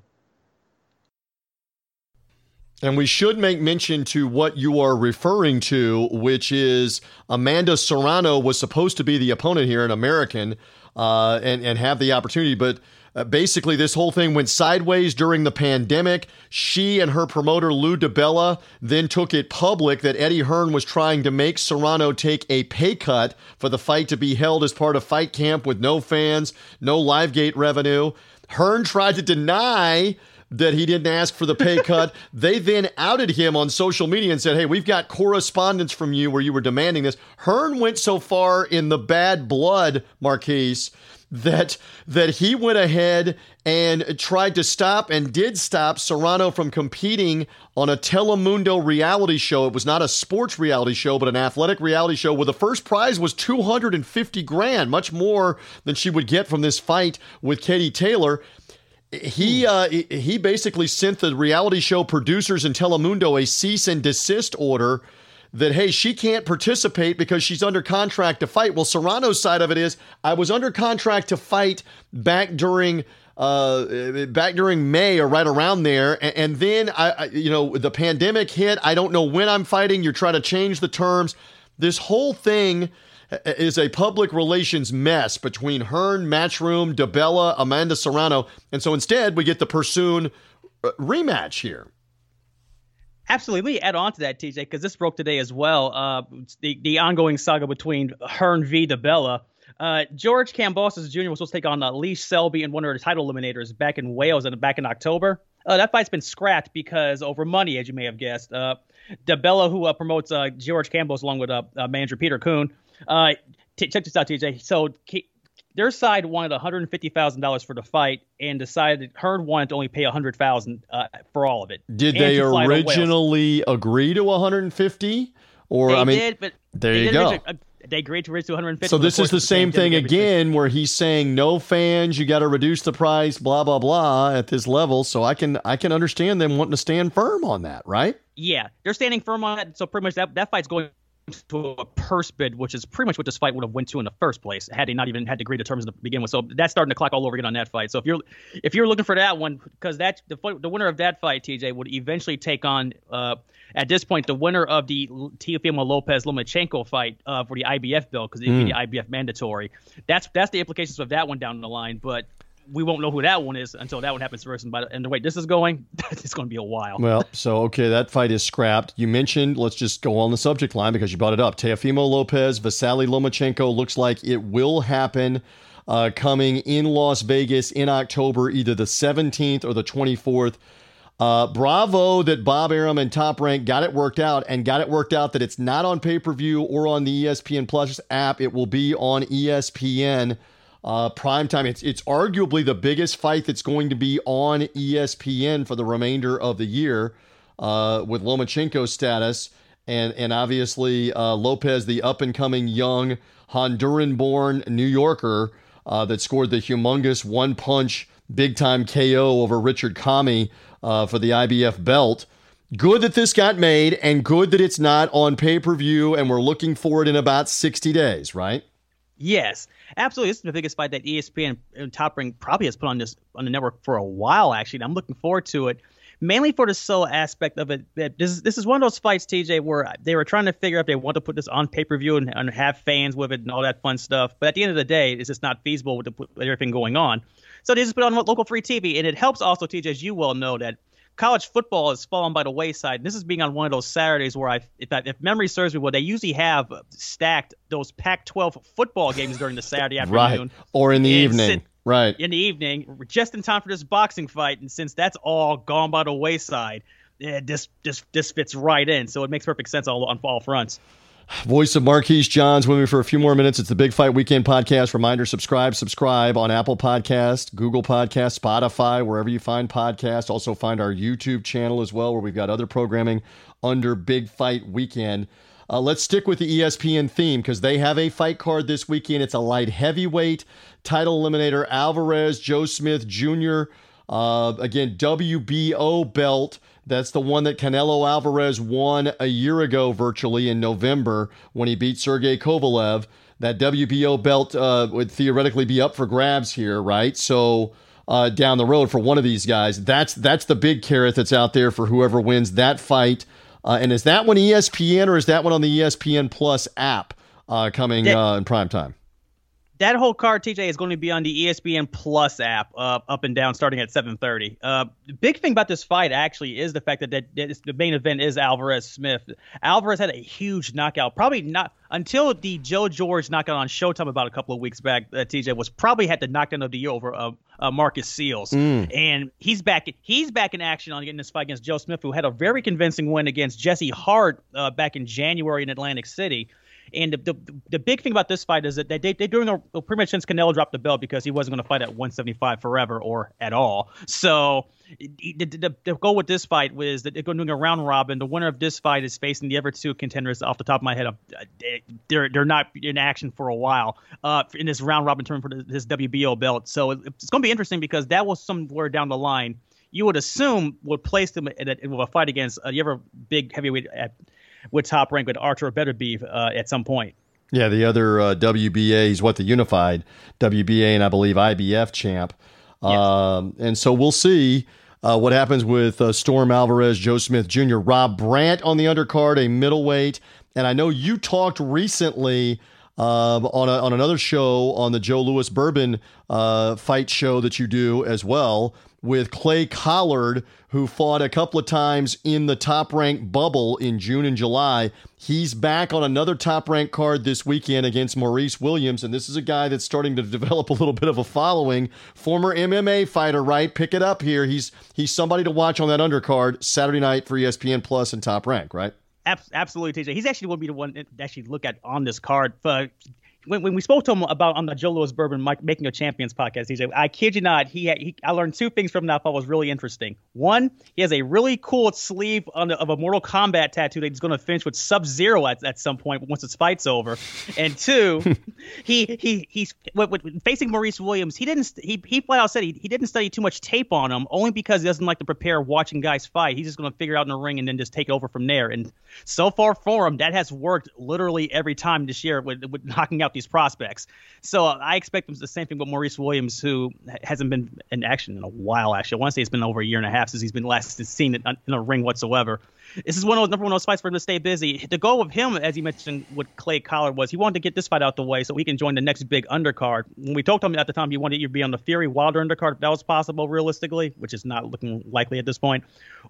And we should make mention to what you are referring to, which is Amanda Serrano was supposed to be the opponent here, an American, uh, and and have the opportunity, but Uh, basically, this whole thing went sideways during the pandemic. She and her promoter, Lou DiBella, then took it public that Eddie Hearn was trying to make Serrano take a pay cut for the fight to be held as part of Fight Camp with no fans, no live gate revenue. Hearn tried to deny that he didn't ask for the pay cut. they then outed him on social media and said, Hey, we've got correspondence from you where you were demanding this. Hearn went so far in the bad blood, Marquise, that that he went ahead and tried to stop and did stop Serrano from competing on a Telemundo reality show. It was not a sports reality show, but an athletic reality show where the first prize was 250 grand, much more than she would get from this fight with Katie Taylor he uh, he basically sent the reality show producers in Telemundo a cease and desist order that hey she can't participate because she's under contract to fight. Well, Serrano's side of it is I was under contract to fight back during uh, back during May or right around there, and, and then I, I you know the pandemic hit. I don't know when I'm fighting. You're trying to change the terms. This whole thing is a public relations mess between Hearn, Matchroom, DiBella, Amanda Serrano. And so instead, we get the Persoon uh, rematch here. Absolutely. Let me add on to that, TJ, because this broke today as well. Uh, the, the ongoing saga between Hearn v. DiBella. Uh, George Kambosos Jr. was supposed to take on uh, Lee Selby in one of the title eliminators back in Wales and back in October. Uh, that fight's been scrapped because over money, as you may have guessed. Uh, DiBella, who uh, promotes uh, George Kambosos along with uh, manager Peter Kahn, uh, t- check this out, TJ. So K- their side wanted one hundred and fifty thousand dollars for the fight, and decided Hearn wanted to only pay a hundred thousand uh, for all of it. Did they originally agree to one hundred and fifty? Or they I mean, did, but there you go. Uh, they agreed to raise to 150. So this is the same thing again, where he's saying no fans, you got to reduce the price, blah blah blah, at this level. So I can I can understand them wanting to stand firm on that, right? Yeah, they're standing firm on that. So pretty much that that fight's going to a purse bid, which is pretty much what this fight would have went to in the first place, had he not even had to agree to terms to begin with. So that's starting to clock all over again on that fight. So if you're if you're looking for that one, because that the the winner of that fight, TJ, would eventually take on uh, at this point the winner of the Teofimo Lopez Lomachenko fight uh, for the IBF bill because it'd be the IBF mandatory. That's that's the implications of that one down the line, but we won't know who that one is until that one happens first. And, by, and the way this is going, it's going to be a while. Well, so okay, that fight is scrapped. You mentioned, let's just go on the subject line because you brought it up. Teofimo Lopez, Vasily Lomachenko looks like it will happen. Uh, coming in Las Vegas in October, either the 17th or the 24th. Uh, bravo that Bob Arum and Top Rank got it worked out and got it worked out that it's not on pay per view or on the ESPN Plus app. It will be on ESPN uh, prime time. It's it's arguably the biggest fight that's going to be on ESPN for the remainder of the year uh, with Lomachenko's status and and obviously uh, Lopez, the up and coming young Honduran-born New Yorker uh, that scored the humongous one punch big time KO over Richard Commey uh, for the IBF belt. Good that this got made, and good that it's not on pay per view, and we're looking for it in about 60 days, right? Yes, absolutely. This is the biggest fight that ESPN and uh, Top Rank probably has put on this on the network for a while. Actually, I'm looking forward to it, mainly for the solo aspect of it. This is, this is one of those fights, TJ, where they were trying to figure out if they want to put this on pay per view and, and, have fans with it and all that fun stuff. But at the end of the day, it's just not feasible with, the, with everything going on. So they just put on local free TV, and it helps also, TJ, as you well know, that college football has fallen by the wayside. This is being on one of those Saturdays where I, if, I, if memory serves me well, they usually have stacked those Pac-12 football games during the Saturday afternoon, right, or in the evening, right, in the evening, just in time for this boxing fight. And since that's all gone by the wayside, yeah, this this this fits right in. So it makes perfect sense all, on all fronts. Voice of Marquise Johns with me for a few more minutes. It's the Big Fight Weekend podcast. Reminder subscribe, subscribe on Apple Podcast, Google Podcast, Spotify, wherever you find podcasts. Also find our YouTube channel as well, where we've got other programming under Big Fight Weekend. Uh, let's stick with the ESPN theme because they have a fight card this weekend. It's a light heavyweight title eliminator Alvarez, Joe Smith Jr., uh, again, WBO belt. That's the one that Canelo Alvarez won a year ago, virtually in November, when he beat Sergey Kovalev. That WBO belt uh, would theoretically be up for grabs here, right? So uh, down the road for one of these guys, that's that's the big carrot that's out there for whoever wins that fight. Uh, and is that one ESPN or is that one on the ESPN Plus app uh, coming that, uh, in prime time? That whole card, TJ, is going to be on the ESPN Plus app, uh, up and down, starting at 7:30. Uh, the big thing about this fight actually is the fact that, that, that the main event is Alvarez Smith. Alvarez had a huge knockout, probably not until the Joe George knockout on Showtime about a couple of weeks back. Uh, TJ was probably had the knockdown of the year over uh, uh, Marcus Seals, mm. and he's back. He's back in action on getting this fight against Joe Smith, who had a very convincing win against Jesse Hart uh, back in January in Atlantic City. And the, the, the big thing about this fight is that they, they, they're doing a, pretty much since Canelo dropped the belt because he wasn't going to fight at 175 forever or at all. So the, the, the goal with this fight was that they're doing a round robin. The winner of this fight is facing the other two contenders. Off the top of my head, they're they're not in action for a while uh, in this round robin tournament for this WBO belt. So it's going to be interesting because that was somewhere down the line you would assume would place them in a, in a fight against uh, ever big heavyweight at would top rank with Artur Beterbiev uh, at some point. Yeah, the other uh, WBA is what the unified WBA and I believe IBF champ. Yes. Um, and so we'll see uh, what happens with uh, Storm Alvarez, Joe Smith Jr., Rob Brant on the undercard, a middleweight. And I know you talked recently um, on a, on another show on the Joe Louis Bourbon uh, fight show that you do as well with Clay Collard, who fought a couple of times in the top ranked bubble in June and July. He's back on another top ranked card this weekend against Maurice Williams. And this is a guy that's starting to develop a little bit of a following. Former MMA fighter, right? Pick it up here. He's he's somebody to watch on that undercard Saturday night for ESPN Plus and Top Rank, right? Absolutely, TJ. He's actually going to be the one to actually look at on this card. When, when we spoke to him about on the Joe Louis Bourbon Making a Champions podcast, he said, I kid you not, he, had, he I learned two things from that I thought was really interesting. One, he has a really cool sleeve the, of a Mortal Kombat tattoo that he's going to finish with Sub Zero at, at some point once this fight's over. And two, he he he's facing Maurice Williams. He didn't he he flat out said he, he didn't study too much tape on him only because he doesn't like to prepare watching guys fight. He's just going to figure out in the ring and then just take over from there. And so far for him, that has worked literally every time this year with, with knocking out out these prospects. So I expect them the same thing with Maurice Williams, who hasn't been in action in a while. Actually, I want to say it's been over a year and a half since he's been last seen in a ring whatsoever. This is one of those number one of those fights for him to stay busy. The goal of him, as he mentioned with Clay Collard, was he wanted to get this fight out the way so he can join the next big undercard. When we talked to him at the time, he wanted to be on the Fury Wilder undercard if that was possible realistically, which is not looking likely at this point,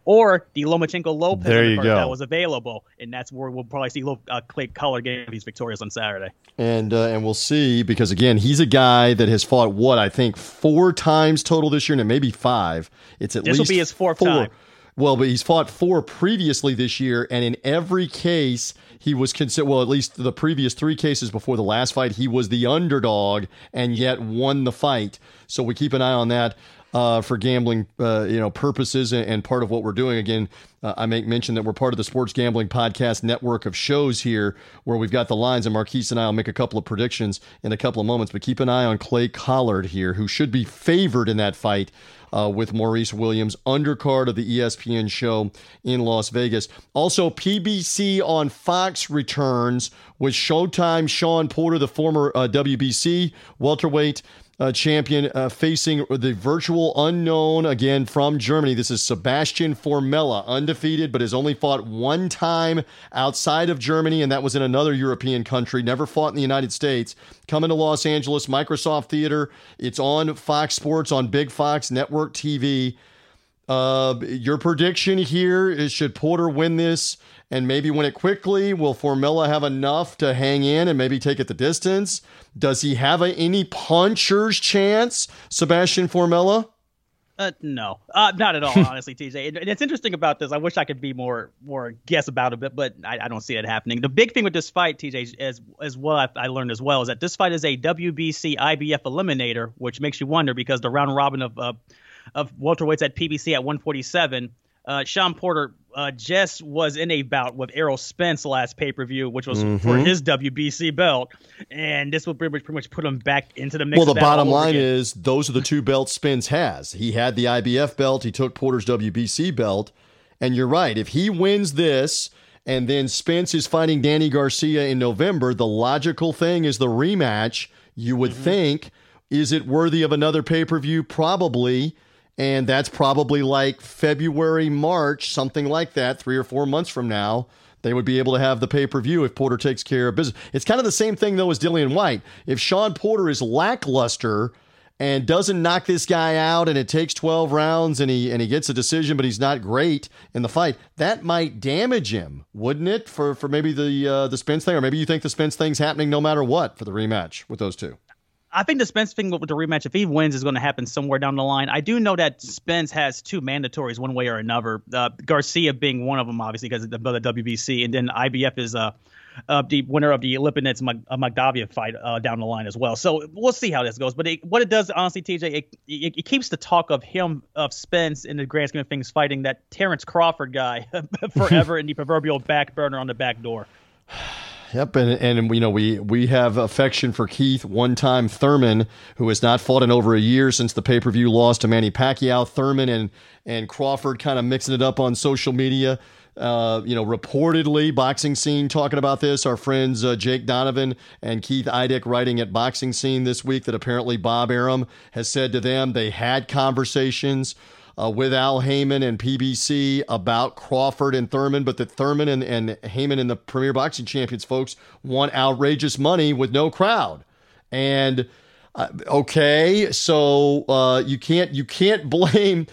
or the Lomachenko Lopez there you undercard go. that was available, and that's where we'll probably see uh, Clay Collard getting these victorious on Saturday. And uh, and we'll see because again, he's a guy that has fought what I think four times total this year, and maybe five. It's at this least will be his fourth four. time. Well, but he's fought four previously this year, and in every case, he was considered. Well, at least the previous three cases before the last fight, he was the underdog and yet won the fight. So we keep an eye on that uh, for gambling, uh, you know, purposes and, and, part of what we're doing. Again, uh, I make mention that we're part of the Sports Gambling Podcast network of shows here, where we've got the lines, and Marquise and I will make a couple of predictions in a couple of moments. But keep an eye on Clay Collard here, who should be favored in that fight. Uh, with Maurice Williams, undercard of the ESPN show in Las Vegas. Also, PBC on Fox returns with Showtime Shawn Porter, the former uh, WBC welterweight uh, champion uh, facing the virtual unknown again from Germany. This is Sebastian Formella, undefeated, but has only fought one time outside of Germany, and that was in another European country. Never fought in the United States. Coming to Los Angeles, Microsoft Theater. It's on Fox Sports on Big Fox Network TV. Uh, your prediction here is should Porter win this and maybe win it quickly? Will Formella have enough to hang in and maybe take it the distance? Does he have a, any puncher's chance, Sebastian Formella? Uh, no, uh, not at all. Honestly, TJ, and it's interesting about this. I wish I could be more more guess about it, but I, I don't see it happening. The big thing with this fight, TJ, as as well I, I learned as well, is that this fight is a WBC IBF eliminator, which makes you wonder because the round robin of uh, of welterweights at PBC at 147. Uh, Shawn Porter uh, just was in a bout with Errol Spence last pay per view, which was mm-hmm. for his WBC belt, and this will pretty much, pretty much put him back into the mix. Well, the bottom line again. is those are the two belts Spence has. He had the IBF belt, he took Porter's WBC belt, and you're right. If he wins this, and then Spence is fighting Danny Garcia in November, the logical thing is the rematch. You would mm-hmm. think, is it worthy of another pay per view? Probably and that's probably like February, March, something like that, three or four months from now. they would be able to have the pay per view if Porter takes care of business. It's kind of the same thing though as Dillian Whyte. If Shawn Porter is lackluster and doesn't knock this guy out and it takes 12 rounds and he and he gets a decision but he's not great in the fight that might damage him wouldn't it for for maybe the uh, the Spence thing or maybe you think the Spence thing's happening no matter what for the rematch with those two I think the Spence thing with the rematch, if he wins, is going to happen somewhere down the line. I do know that Spence has two mandatories, one way or another. Uh, Garcia being one of them, obviously, because of the, the WBC, and then IBF is uh, uh, the winner of the Lipinets Magdavia fight uh, down the line as well. So we'll see how this goes. But it, what it does, honestly, TJ, it, it, it, keeps the talk of him, of Spence, in the grand scheme of things, fighting that Terrence Crawford guy forever in the proverbial back burner on the back door. Yep, and and you know we we have affection for Keith, one-time Thurman, who has not fought in over a year since the pay-per-view loss to Manny Pacquiao. Thurman and and Crawford kind of mixing it up on social media. Uh, you know, reportedly, boxing scene talking about this. Our friends uh, Jake Donovan and Keith Idec writing at Boxing Scene this week that apparently Bob Arum has said to them they had conversations uh, with Al Haymon and PBC about Crawford and Thurman, but that Thurman and, and Haymon and the Premier Boxing Champions folks want outrageous money with no crowd. And uh, okay, so uh, you can't you can't blame.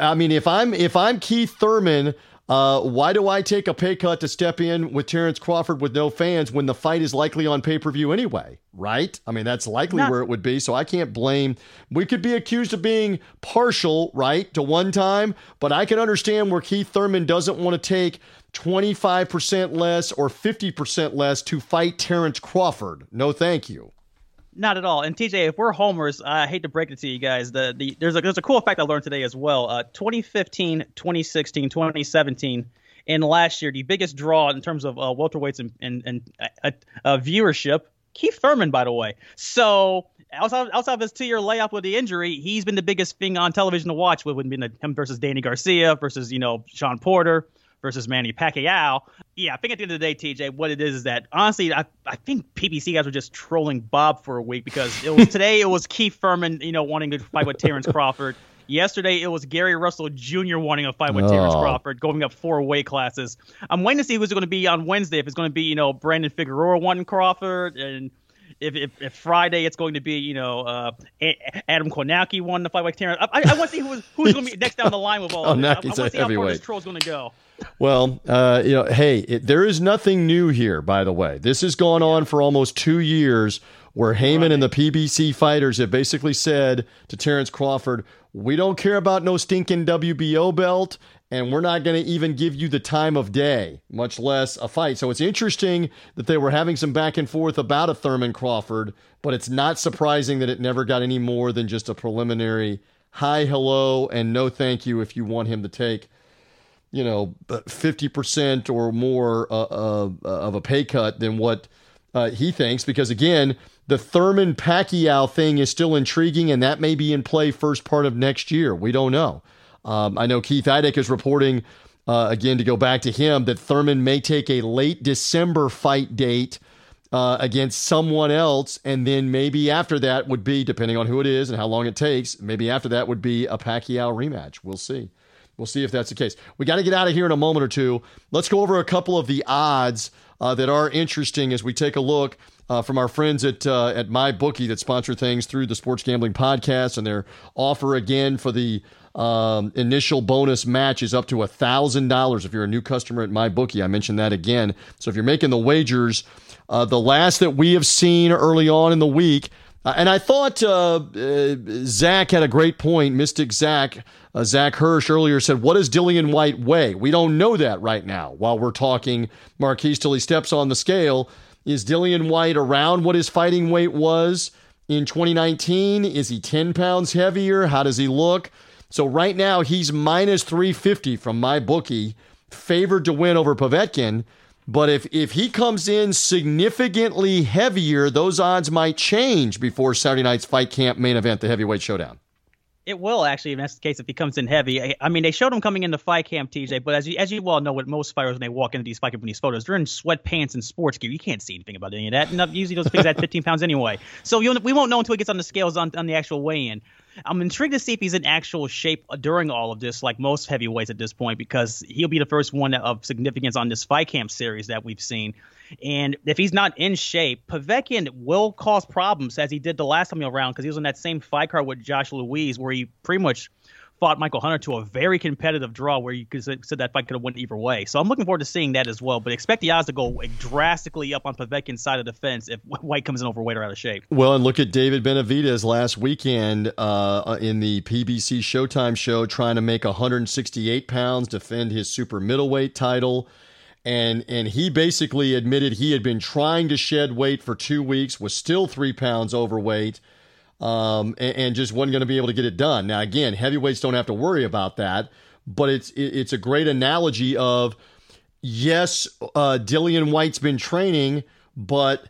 I mean, if I'm if I'm Keith Thurman uh, why do I take a pay cut to step in with Terrence Crawford with no fans when the fight is likely on pay per view anyway? Right? I mean, that's likely Not- where it would be. So I can't blame. We could be accused of being partial, right, to one time, but I can understand where Keith Thurman doesn't want to take 25% less or 50% less to fight Terrence Crawford. No, thank you. Not at all. And TJ, if we're homers, I hate to break it to you guys. The, the there's a there's a cool fact I learned today as well. Uh, 2015, 2016, 2017, and last year, the biggest draw in terms of uh, welterweights and and, and uh, uh, viewership, Keith Thurman, by the way. So outside outside of his two year layoff with the injury, he's been the biggest thing on television to watch. With him versus Danny Garcia versus you know Shawn Porter versus Manny Pacquiao. Yeah, I think at the end of the day, TJ, what it is is that honestly, I, I think PBC guys were just trolling Bob for a week because it was today it was Keith Thurman, you know, wanting to fight with Terrence Crawford. Yesterday it was Gary Russell Jr. wanting a fight with oh. Terrence Crawford, going up four weight classes. I'm waiting to see who's going to be on Wednesday. If it's going to be, you know, Brandon Figueroa wanting Crawford and if, if, if, Friday it's going to be, you know, uh, Adam Kownacki won the fight with Terrence. I, I, want to see who's, who's going to be next down the line with all of this. I, I want to see how far this troll's going to go. Well, uh, you know, hey, it, there is nothing new here, by the way. This has gone on for almost two years where Haymon right. and the PBC fighters have basically said to Terrence Crawford, we don't care about no stinking WBO belt and we're not going to even give you the time of day, much less a fight. So it's interesting that they were having some back and forth about a Thurman Crawford, but it's not surprising that it never got any more than just a preliminary hi, hello, and no thank you if you want him to take, you know, 50% or more uh, uh, of a pay cut than what uh, he thinks. Because again, the Thurman Pacquiao thing is still intriguing, and that may be in play first part of next year. We don't know. Um, I know Keith Idec is reporting, uh, again, to go back to him, that Thurman may take a late December fight date uh, against someone else. And then maybe after that would be, depending on who it is and how long it takes, maybe after that would be a Pacquiao rematch. We'll see. We'll see if that's the case. We got to get out of here in a moment or two. Let's go over a couple of the odds uh, that are interesting as we take a look uh, from our friends at uh, at MyBookie that sponsor things through the Sports Gambling Podcast and their offer again for the um, initial bonus match is up to $1,000 if you're a new customer at MyBookie. I mentioned that again. So if you're making the wagers, uh, the last that we have seen early on in the week, uh, and I thought uh, uh Zach had a great point. Mystic Zach, uh, Zach Hirsch earlier said, What does Dillian Whyte weigh? We don't know that right now while we're talking Marquise till he steps on the scale. Is Dillian Whyte around what his fighting weight was in 2019? Is he 10 pounds heavier? How does he look? So right now he's minus 350 from my bookie, favored to win over Povetkin. But if, if he comes in significantly heavier, those odds might change before Saturday night's fight camp main event, the heavyweight showdown. It will actually, if that's the case, if he comes in heavy. I, mean, they showed him coming into fight camp, TJ. But as you as you well know, with most fighters when they walk into these fight camp, these photos, they're in sweatpants and sports gear. You can't see anything about any of that. And usually those things at 15 pounds anyway. So we won't know until he gets on the scales on, on the actual weigh-in. I'm intrigued to see if he's in actual shape during all of this, like most heavyweights at this point, because he'll be the first one of significance on this fight camp series that we've seen. And if he's not in shape, Povetkin will cause problems as he did the last time around because he was on that same fight card with Josh Louise where he pretty much – fought Michael Hunter to a very competitive draw where you could said that fight could have went either way. So I'm looking forward to seeing that as well. But expect the odds to go drastically up on Povetkin's side of the fence if Whyte comes in overweight or out of shape. Well, and look at David Benavidez last weekend uh, in the PBC Showtime show trying to make 168 pounds, defend his super middleweight title. And, and he basically admitted he had been trying to shed weight for two weeks, was still three pounds overweight um, and, and, just wasn't going to be able to get it done. Now, again, heavyweights don't have to worry about that, but it's it's a great analogy of yes, uh, Dillian Whyte's been training, but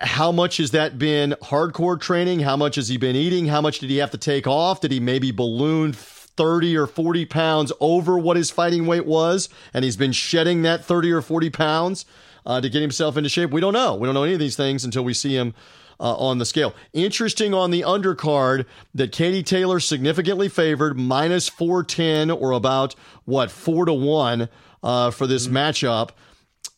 how much has that been hardcore training? How much has he been eating? How much did he have to take off? Did he maybe balloon 30 or 40 pounds over what his fighting weight was? And he's been shedding that 30 or 40 pounds uh, to get himself into shape? We don't know. We don't know any of these things until we see him uh, on the scale. Interesting on the undercard that Katie Taylor significantly favored, minus 410 or about what, 4 to 1 uh, for this mm-hmm. matchup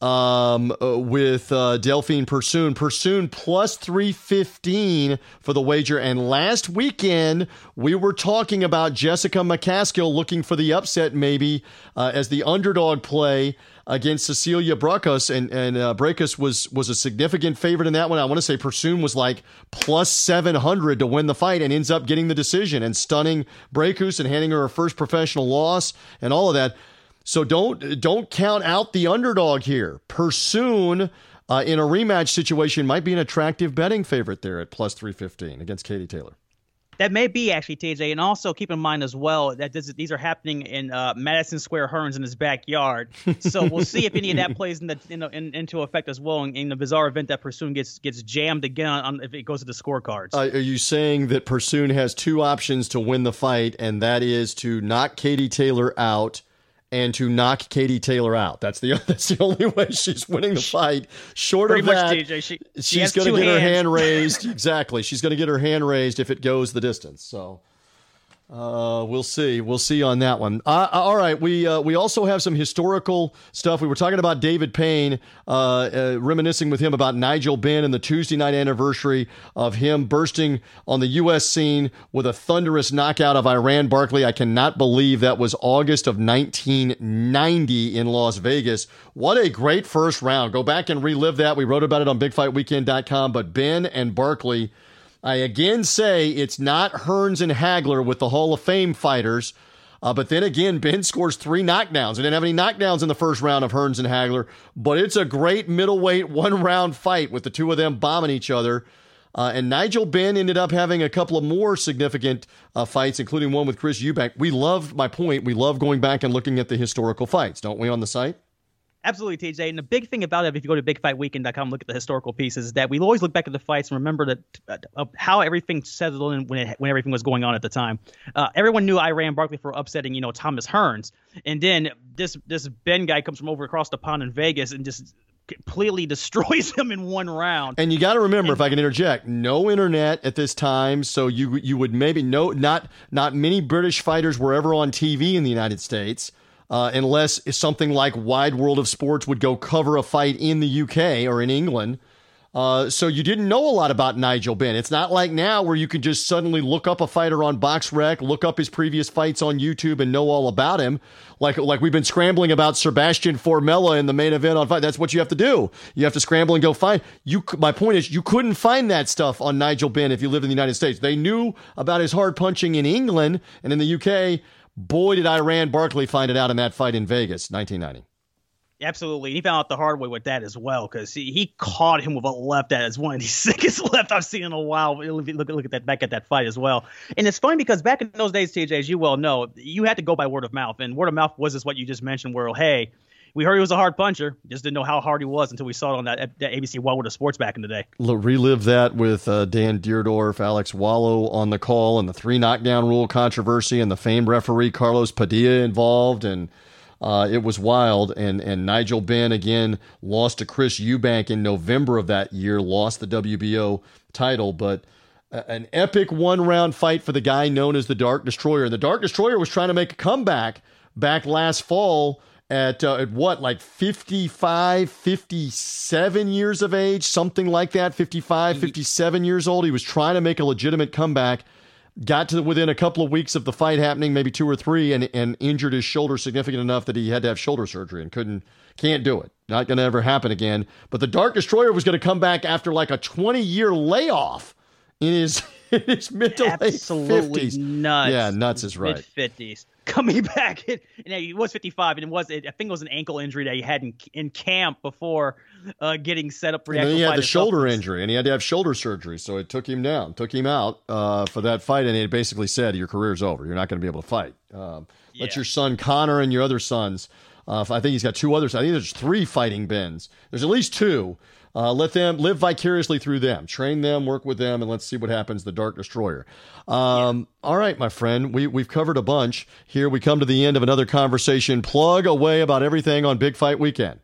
um, uh, with uh, Delphine Persoon. Persoon plus 315 for the wager. And last weekend, we were talking about Jessica McCaskill looking for the upset maybe uh, as the underdog play against Cecilia Braekhus, and and uh, Braekhus was was a significant favorite in that one. I want to say Persoon was like plus seven hundred to win the fight, and ends up getting the decision and stunning Braekhus and handing her her first professional loss and all of that. So don't don't count out the underdog here. Persoon. Uh, in a rematch situation, might be an attractive betting favorite there at plus 315 against Katie Taylor. That may be actually TJ, and also keep in mind as well that this, these are happening in uh, Madison Square Hearns in his backyard. So we'll see if any of that plays in the, in the, in, into effect as well in, in, the bizarre event that Persoon gets gets jammed again on, if it goes to the scorecards. Uh, are you saying that Persoon has two options to win the fight, and that is to knock Katie Taylor out and to knock Katie Taylor out. That's the that's the only way she's winning the fight. Short Pretty of that, TJ, she, she's going to get hands. her hand raised. exactly, she's going to get her hand raised if it goes the distance. So uh, we'll see. We'll see on that one. Uh, uh, all right. We uh, we also have some historical stuff. We were talking about David Payne, uh, uh, reminiscing with him about Nigel Benn and the Tuesday night anniversary of him bursting on the U.S. scene with a thunderous knockout of Iran Barkley. I cannot believe that was August of 1990 in Las Vegas. What a great first round. Go back and relive that. We wrote about it on BigFightWeekend.com. But Benn and Barkley I again say it's not Hearns and Hagler with the Hall of Fame fighters. Uh, but then again, Benn scores three knockdowns. We didn't have any knockdowns in the first round of Hearns and Hagler, but it's a great middleweight one round fight with the two of them bombing each other. Uh, and Nigel Benn ended up having a couple of more significant uh, fights, including one with Chris Eubank. We love my point. We love going back and looking at the historical fights, don't we, on the site? Absolutely, TJ. And the big thing about it, if you go to bigfightweekend.com, look at the historical pieces, is that we always look back at the fights and remember that uh, how everything settled in when, it, when everything was going on at the time. Uh, everyone knew Iran Barkley for upsetting, you know, Thomas Hearns, and then this this Benn guy comes from over across the pond in Vegas and just completely destroys him in one round. And you got to remember, and, if I can interject, no internet at this time, so you you would maybe know not not many British fighters were ever on TV in the United States uh, unless something like Wide World of Sports would go cover a fight in the UK or in England. Uh, so you didn't know a lot about Nigel Benn. It's not like now where you can just suddenly look up a fighter on BoxRec, look up his previous fights on YouTube, and know all about him. Like like we've been scrambling about Sebastian Formella in the main event on fight. That's what you have to do. You have to scramble and go find. You. My point is, you couldn't find that stuff on Nigel Benn if you lived in the United States. They knew about his hard punching in England and in the UK Boy, did Iran Barkley find it out in that fight in Vegas, 1990. Absolutely. He found out the hard way with that as well because he, he caught him with a left that is one of the sickest left I've seen in a while. Look, look at that back at that fight as well. And it's funny because back in those days, TJ, as you well know, you had to go by word of mouth. And word of mouth was just what you just mentioned, where, hey, we heard he was a hard puncher. Just didn't know how hard he was until we saw it on that, that ABC Wide World of Sports back in the day. Relive that with uh, Dan Dierdorf, Alex Wallau on the call, and the three knockdown rule controversy, and the famed referee Carlos Padilla involved, and uh, it was wild. And and Nigel Benn again lost to Chris Eubank in November of that year, lost the WBO title, but an epic one round fight for the guy known as the Dark Destroyer. And the Dark Destroyer was trying to make a comeback back last fall at, uh, at what, like 55, 57 years of age, something like that, 55, 57 years old. He was trying to make a legitimate comeback. Got to within a couple of weeks of the fight happening, maybe two or three, and, and injured his shoulder significant enough that he had to have shoulder surgery and couldn't, can't do it. Not going to ever happen again. But the Dark Destroyer was going to come back after like a 20 year layoff in his in his mid to late Absolutely 50s. nuts. Yeah, nuts is right. Mid fifties. Coming back, and he was fifty five, and it was I think it was an ankle injury that he had in, in camp before uh, getting set up for the And then he had the shoulder injury, and he had to have shoulder surgery, so it took him down, took him out uh, for that fight, and it basically said, "Your career's over. You're not going to be able to fight." Um, Let your son Conor and your other sons. Uh, I think he's got two others. I think there's three fighting Benns. There's at least two. Uh, let them live vicariously through them. Train them, work with them, and let's see what happens. The Dark Destroyer. Um, All right, my friend, we we've covered a bunch. Here we come to the end of another conversation. Plug away about everything on Big Fight Weekend.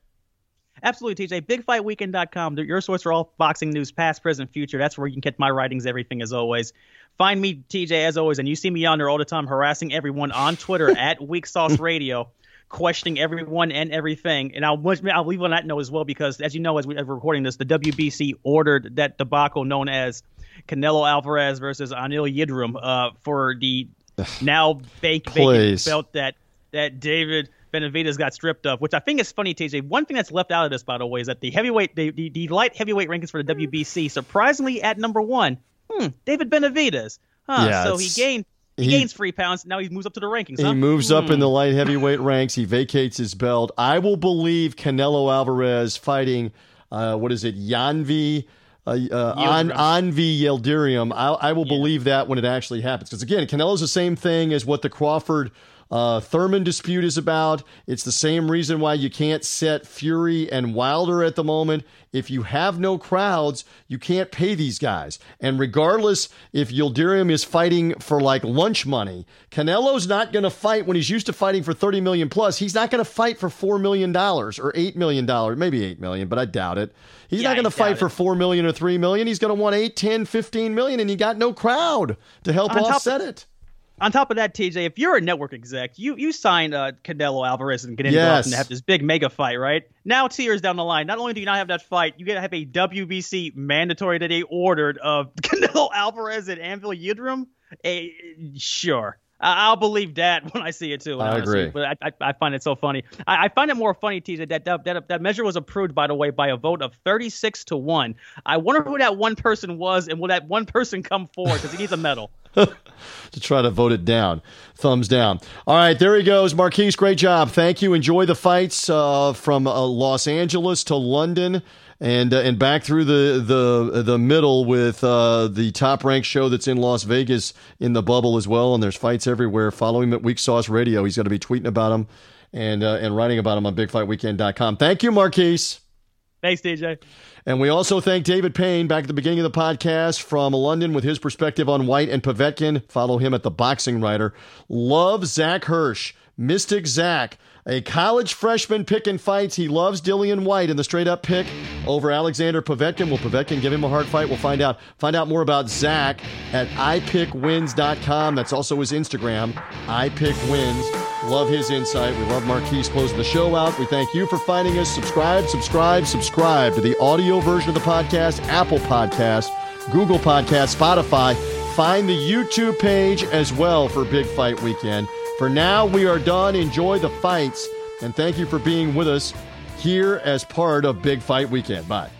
Absolutely, TJ. BigFightWeekend.com. Your source for all boxing news, past, present, future. That's where you can get my writings, everything as always. Find me, TJ, as always, and you see me on there all the time harassing everyone on Twitter at Weak Sauce Radio, questioning everyone and everything. And I'll, I'll leave on that note as well because, as you know, as, we, as we're recording this, the WBC ordered that debacle known as Canelo Alvarez versus Anil Yildirim uh, for the now fake vacant belt that that David Benavidez got stripped of, which I think is funny, TJ. One thing that's left out of this, by the way, is that the heavyweight, the, the, the light heavyweight rankings for the WBC, surprisingly at number one, hmm, David Benavidez. Huh, Yeah, so he gained he, he- gains three pounds. Now he moves up to the rankings. He huh? moves up in Hmm. the light heavyweight ranks. He vacates his belt. I will believe Canelo Alvarez fighting, uh, what is it, Yanvi, uh, uh, An, Yildirim. Anvi Yildirim. I, I will believe that when it actually happens. Because again, Canelo's the same thing as what the Crawford uh, Thurman dispute is about. It's the same reason why you can't set Fury and Wilder at the moment. If you have no crowds, you can't pay these guys. And regardless if Yildirim is fighting for like lunch money, Canelo's not going to fight when he's used to fighting for 30 million plus. He's not going to fight for $4 million or $8 million, maybe 8 million, but I doubt it. He's Yeah, not going to fight doubt for it. 4 million or 3 million. He's going to want 8, 10, 15 million and you got no crowd to help On top offset it. On top of that, TJ, if you're a network exec, you you sign uh, Canelo Alvarez and into Yes. and have this big mega fight, right? Now, two years down the line, not only do you not have that fight, you get to have a WBC mandatory that they ordered of Canelo Alvarez and Anvil Yildirim. Eh, sure. I- I'll believe that when I see it too. I honestly. agree. but I, I, I find it so funny. I, I find it more funny, TJ, that that, that that measure was approved, by the way, by a vote of 36 to one. I wonder who that one person was, and will that one person come forward because he needs a medal. to try to vote it down. Thumbs down. All right, there he goes. Marquise, great job. Thank you. Enjoy the fights uh, from uh, Los Angeles to London and uh, and back through the the the middle with uh, the top ranked show that's in Las Vegas in the bubble as well. And there's fights everywhere. Follow him at Weak Sauce Radio. He's going to be tweeting about them and uh, and writing about them on BigFightWeekend.com. Thank you, Marquise. Thanks, TJ. And we also thank David Payne back at the beginning of the podcast from London with his perspective on Whyte and Povetkin. Follow him at the Boxing Writer. Love Zach Hirsch, Mystic Zach, a college freshman picking fights. He loves Dillian Whyte in the straight up pick over Alexander Povetkin. Will Povetkin give him a hard fight? We'll find out. Find out more about Zach at ipickwins.com. That's also his Instagram, ipickwins. Love his insight. We love Marquise closing the show out. We thank you for finding us. Subscribe, subscribe, subscribe to the audio version of the podcast, Apple Podcast, Google Podcast, Spotify. Find the YouTube page as well for Big Fight Weekend. For now, we are done. Enjoy the fights. And thank you for being with us here as part of Big Fight Weekend. Bye.